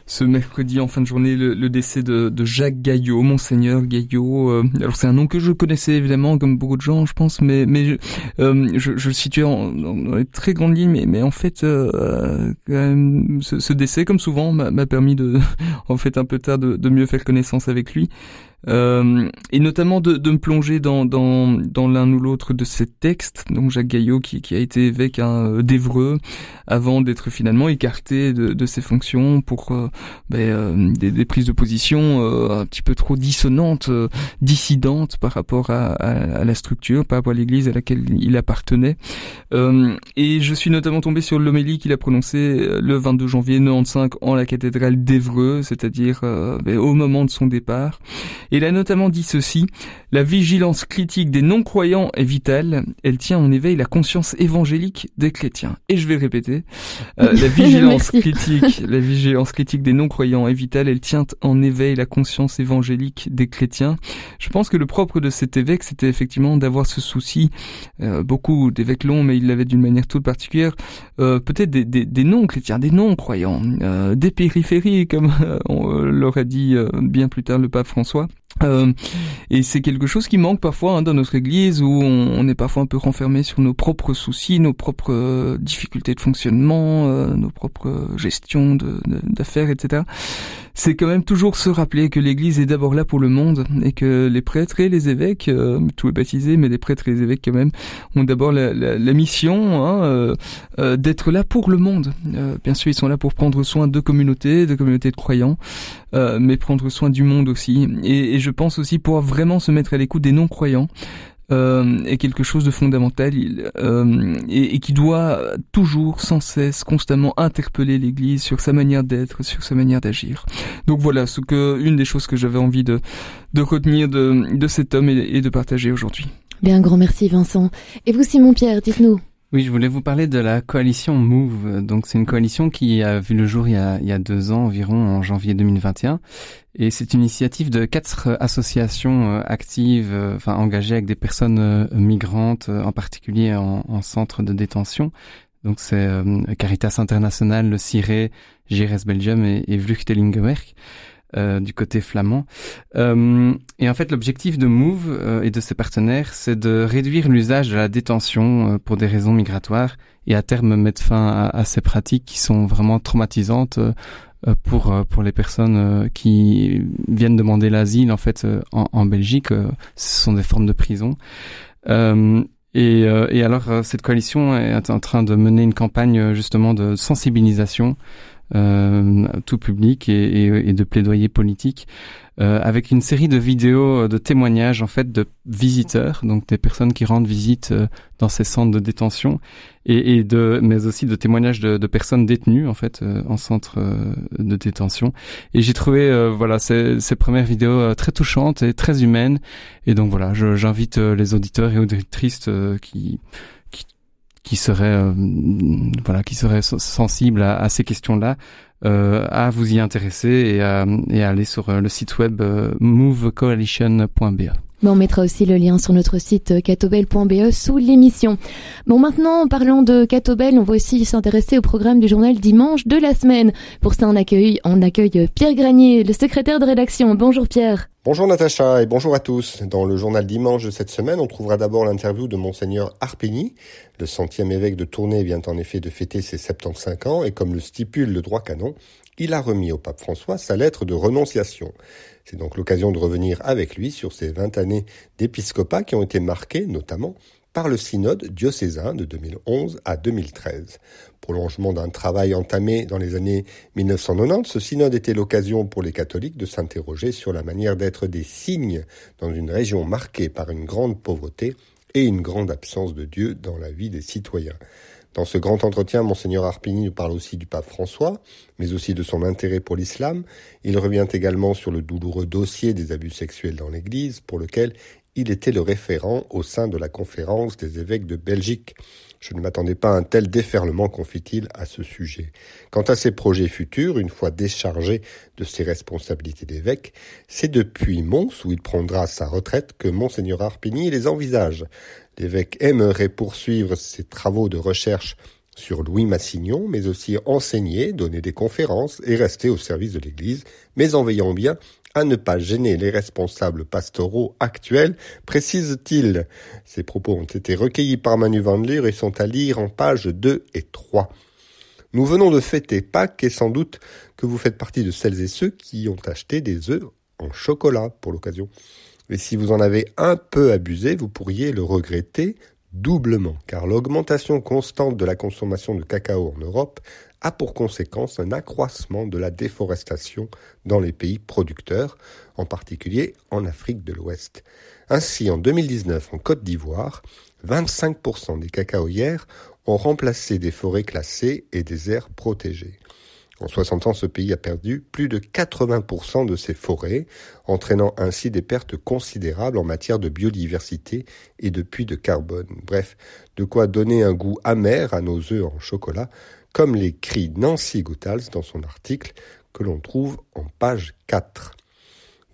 ce, mercredi en fin de journée le, le décès de, de, Jacques Gaillot, Monseigneur Gaillot. Euh, alors c'est un nom que je connaissais évidemment, comme beaucoup de gens, je pense, mais mais je, euh, je, je, le situais en, dans les très grandes lignes, mais, mais en fait, euh, ce, ce, décès, comme souvent, m'a permis de, en fait, un peu tard, de, de mieux faire connaissance avec lui. Euh, et notamment de, de, me plonger dans, dans, dans l'un ou l'autre de ces textes. Donc Jacques Gaillot qui, qui a été évêque hein, d'Evreux avant d'être finalement écarté de, de ses fonctions pour euh, ben, euh, des, des, prises de position euh, un petit peu trop dissonantes, dissidentes par rapport à, à, la structure, par rapport à l'Église à laquelle il appartenait. et je suis notamment tombé sur l'homélie qu'il a prononcée le 22 janvier 95 en la cathédrale d'Evreux, c'est-à-dire ben, au moment de son départ il a notamment dit ceci, la vigilance critique des non-croyants est vitale, elle tient en éveil la conscience évangélique des chrétiens. Et je vais répéter, euh, la vigilance critique, la vigilance critique des non-croyants est vitale, elle tient en éveil la conscience évangélique des chrétiens. Je pense que le propre de cet évêque, c'était effectivement d'avoir ce souci, euh, beaucoup d'évêques longs, mais il l'avait d'une manière toute particulière, euh, peut-être des, des, des non-chrétiens, des non-croyants, des périphéries, comme on l'aurait dit bien plus tard le pape François. Euh, et c'est quelque chose qui manque parfois hein, dans notre Église où on, est parfois un peu renfermé sur nos propres soucis, nos propres euh, difficultés de fonctionnement, euh, nos propres gestions d'affaires, etc c'est quand même toujours se rappeler que l'Église est d'abord là pour le monde et que les prêtres et les évêques, euh, tout est baptisé, mais les prêtres et les évêques quand même ont d'abord la, mission hein, euh, euh, d'être là pour le monde. bien sûr, ils sont là pour prendre soin de communautés, de communautés de croyants, mais prendre soin du monde aussi. Et, et je pense aussi pouvoir vraiment se mettre à l'écoute des non-croyants euh, est quelque chose de fondamental euh, et, qui doit toujours, sans cesse, constamment interpeller l'Église sur sa manière d'être, sur sa manière d'agir. Donc voilà, ce que une des choses que j'avais envie de de retenir de de cet homme et, et de partager aujourd'hui. Bien, grand merci Vincent. Et vous Simon Pierre, dites-nous. Oui, je voulais vous parler de la coalition Move. Donc, c'est une coalition qui a vu le jour il y a, il y a deux ans environ, en janvier 2021. Et c'est une initiative de quatre associations euh, actives, euh, enfin engagées avec des personnes euh, migrantes, en particulier en, en centre de détention. Donc, c'est Caritas International, le CIRE, GRS Belgium et, et Vluchtelingenwerk. Euh, du côté flamand. Euh, et en fait, l'objectif de Move euh, et de ses partenaires, c'est de réduire l'usage de la détention pour des raisons migratoires et à terme mettre fin à, ces pratiques qui sont vraiment traumatisantes pour pour les personnes qui viennent demander l'asile en fait en, en Belgique. ce sont des formes de prison. Et, et, alors, cette coalition est en train de mener une campagne justement de sensibilisation euh, tout public et, et, et, de plaidoyer politique, euh, avec une série de vidéos de témoignages en fait de visiteurs, donc des personnes qui rendent visite euh, dans ces centres de détention, et, et de, mais aussi de témoignages de, de personnes détenues en fait euh, en centre de détention. Et j'ai trouvé voilà ces, ces, premières vidéos très touchantes et très humaines. Et donc voilà, j'invite les auditeurs et auditrices qui qui serait euh, voilà qui serait sensible à, à ces questions-là euh, à vous y intéresser et à, et à aller sur euh, le site web euh, movecoalition.be. on mettra aussi le lien sur notre site catobel.be sous l'émission. Bon, maintenant, parlant de Catobel, on va aussi s'intéresser au programme du journal dimanche de la semaine. Pour ça, on accueille, on accueille Pierre Granier, le secrétaire de rédaction. Bonjour Pierre. Bonjour Natacha et bonjour à tous. Dans le journal dimanche de cette semaine, on trouvera d'abord l'interview de Monseigneur Arpigny. Le centième évêque de Tournai vient en effet de fêter ses 75 ans et comme le stipule le droit canon, il a remis au pape François sa lettre de renonciation. C'est donc l'occasion de revenir avec lui sur ces 20 années d'épiscopat qui ont été marquées notamment par le synode diocésain de 2011 à 2013. Prolongement d'un travail entamé dans les années 1990, ce synode était l'occasion pour les catholiques de s'interroger sur la manière d'être des signes dans une région marquée par une grande pauvreté et une grande absence de Dieu dans la vie des citoyens. Dans ce grand entretien, Monseigneur Arpini nous parle aussi du pape François, mais aussi de son intérêt pour l'islam. Il revient également sur le douloureux dossier des abus sexuels dans l'Église, pour lequel il était le référent au sein de la conférence des évêques de Belgique. Je ne m'attendais pas à un tel déferlement, confie-t-il, à ce sujet. Quant à ses projets futurs, une fois déchargé de ses responsabilités d'évêque, c'est depuis Mons, où il prendra sa retraite, que Monseigneur Arpigny les envisage. L'évêque aimerait poursuivre ses travaux de recherche sur Louis Massignon, mais aussi enseigner, donner des conférences et rester au service de l'Église, mais en veillant bien ne pas gêner les responsables pastoraux actuels, précise-t-il. Ces propos ont été recueillis par Manu Van et sont à lire en pages 2 et 3. Nous venons de fêter Pâques et sans doute que vous faites partie de celles et ceux qui ont acheté des œufs en chocolat pour l'occasion. Et si vous en avez un peu abusé, vous pourriez le regretter doublement, car l'augmentation constante de la consommation de cacao en Europe a pour conséquence un accroissement de la déforestation dans les pays producteurs, en particulier en Afrique de l'Ouest. Ainsi, en 2019, en Côte d'Ivoire, 25% des cacaoyères ont remplacé des forêts classées et des aires protégées. En 60 ans, ce pays a perdu plus de 80% de ses forêts, entraînant ainsi des pertes considérables en matière de biodiversité et de puits de carbone. Bref, de quoi donner un goût amer à nos œufs en chocolat, comme l'écrit Nancy Goethals dans son article que l'on trouve en page 4.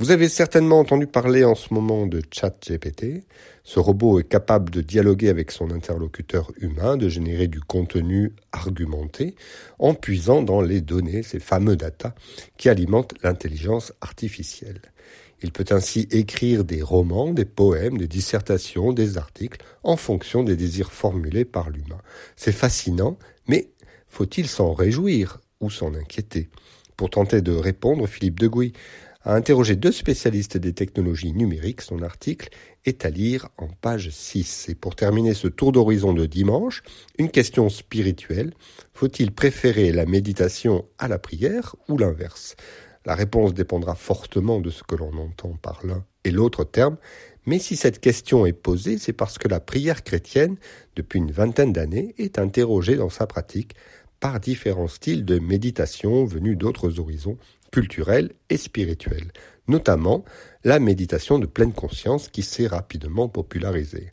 Vous avez certainement entendu parler en ce moment de ChatGPT. Ce robot est capable de dialoguer avec son interlocuteur humain, de générer du contenu argumenté en puisant dans les données, ces fameux data qui alimentent l'intelligence artificielle. Il peut ainsi écrire des romans, des poèmes, des dissertations, des articles en fonction des désirs formulés par l'humain. C'est fascinant, mais faut-il s'en réjouir ou s'en inquiéter? Pour tenter de répondre, Philippe Degouy a interrogé deux spécialistes des technologies numériques. Son article est à lire en page 6. Et pour terminer ce tour d'horizon de dimanche, une question spirituelle. Faut-il préférer la méditation à la prière ou l'inverse? La réponse dépendra fortement de ce que l'on entend par l'un et l'autre terme. Mais si cette question est posée, c'est parce que la prière chrétienne, depuis une vingtaine d'années, est interrogée dans sa pratique par différents styles de méditation venus d'autres horizons culturelle et spirituelle, notamment la méditation de pleine conscience qui s'est rapidement popularisée.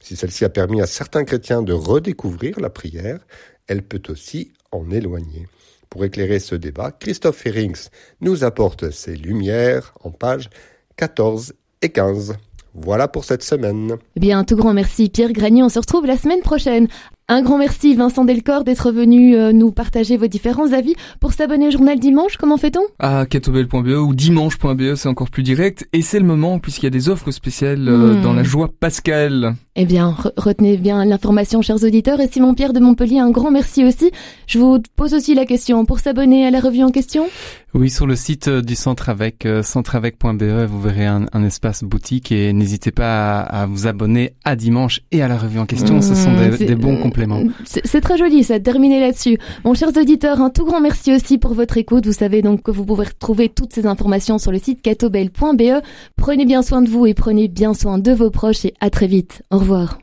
Si celle-ci a permis à certains chrétiens de redécouvrir la prière, elle peut aussi en éloigner. Pour éclairer ce débat, Christophe Herrings nous apporte ses lumières en pages 14 et 15. Voilà pour cette semaine. Eh bien, tout grand merci Pierre Granier. On se retrouve la semaine prochaine. Un grand merci Vincent Delcor d'être venu euh, nous partager vos différents avis. Pour s'abonner au journal Dimanche, comment fait-on? À catobel.be ou dimanche.be, c'est encore plus direct. Et c'est le moment puisqu'il y a des offres spéciales euh, hmm. dans la joie pascale. Eh bien, retenez bien l'information, chers auditeurs. Et Simon Pierre de Montpellier, un grand merci aussi. Je vous pose aussi la question pour s'abonner à la revue en question? Oui, sur le site euh, du centre avec centreavec.be, vous verrez un, espace boutique et n'hésitez pas à, vous abonner à dimanche et à la revue en question. Ce sont des, des bons compléments c'est très joli, ça, terminer là-dessus. Mon chers auditeurs, un tout grand merci aussi pour votre écoute. Vous savez donc que vous pouvez retrouver toutes ces informations sur le site catobel.be. Prenez bien soin de vous et prenez bien soin de vos proches et à très vite. Au revoir.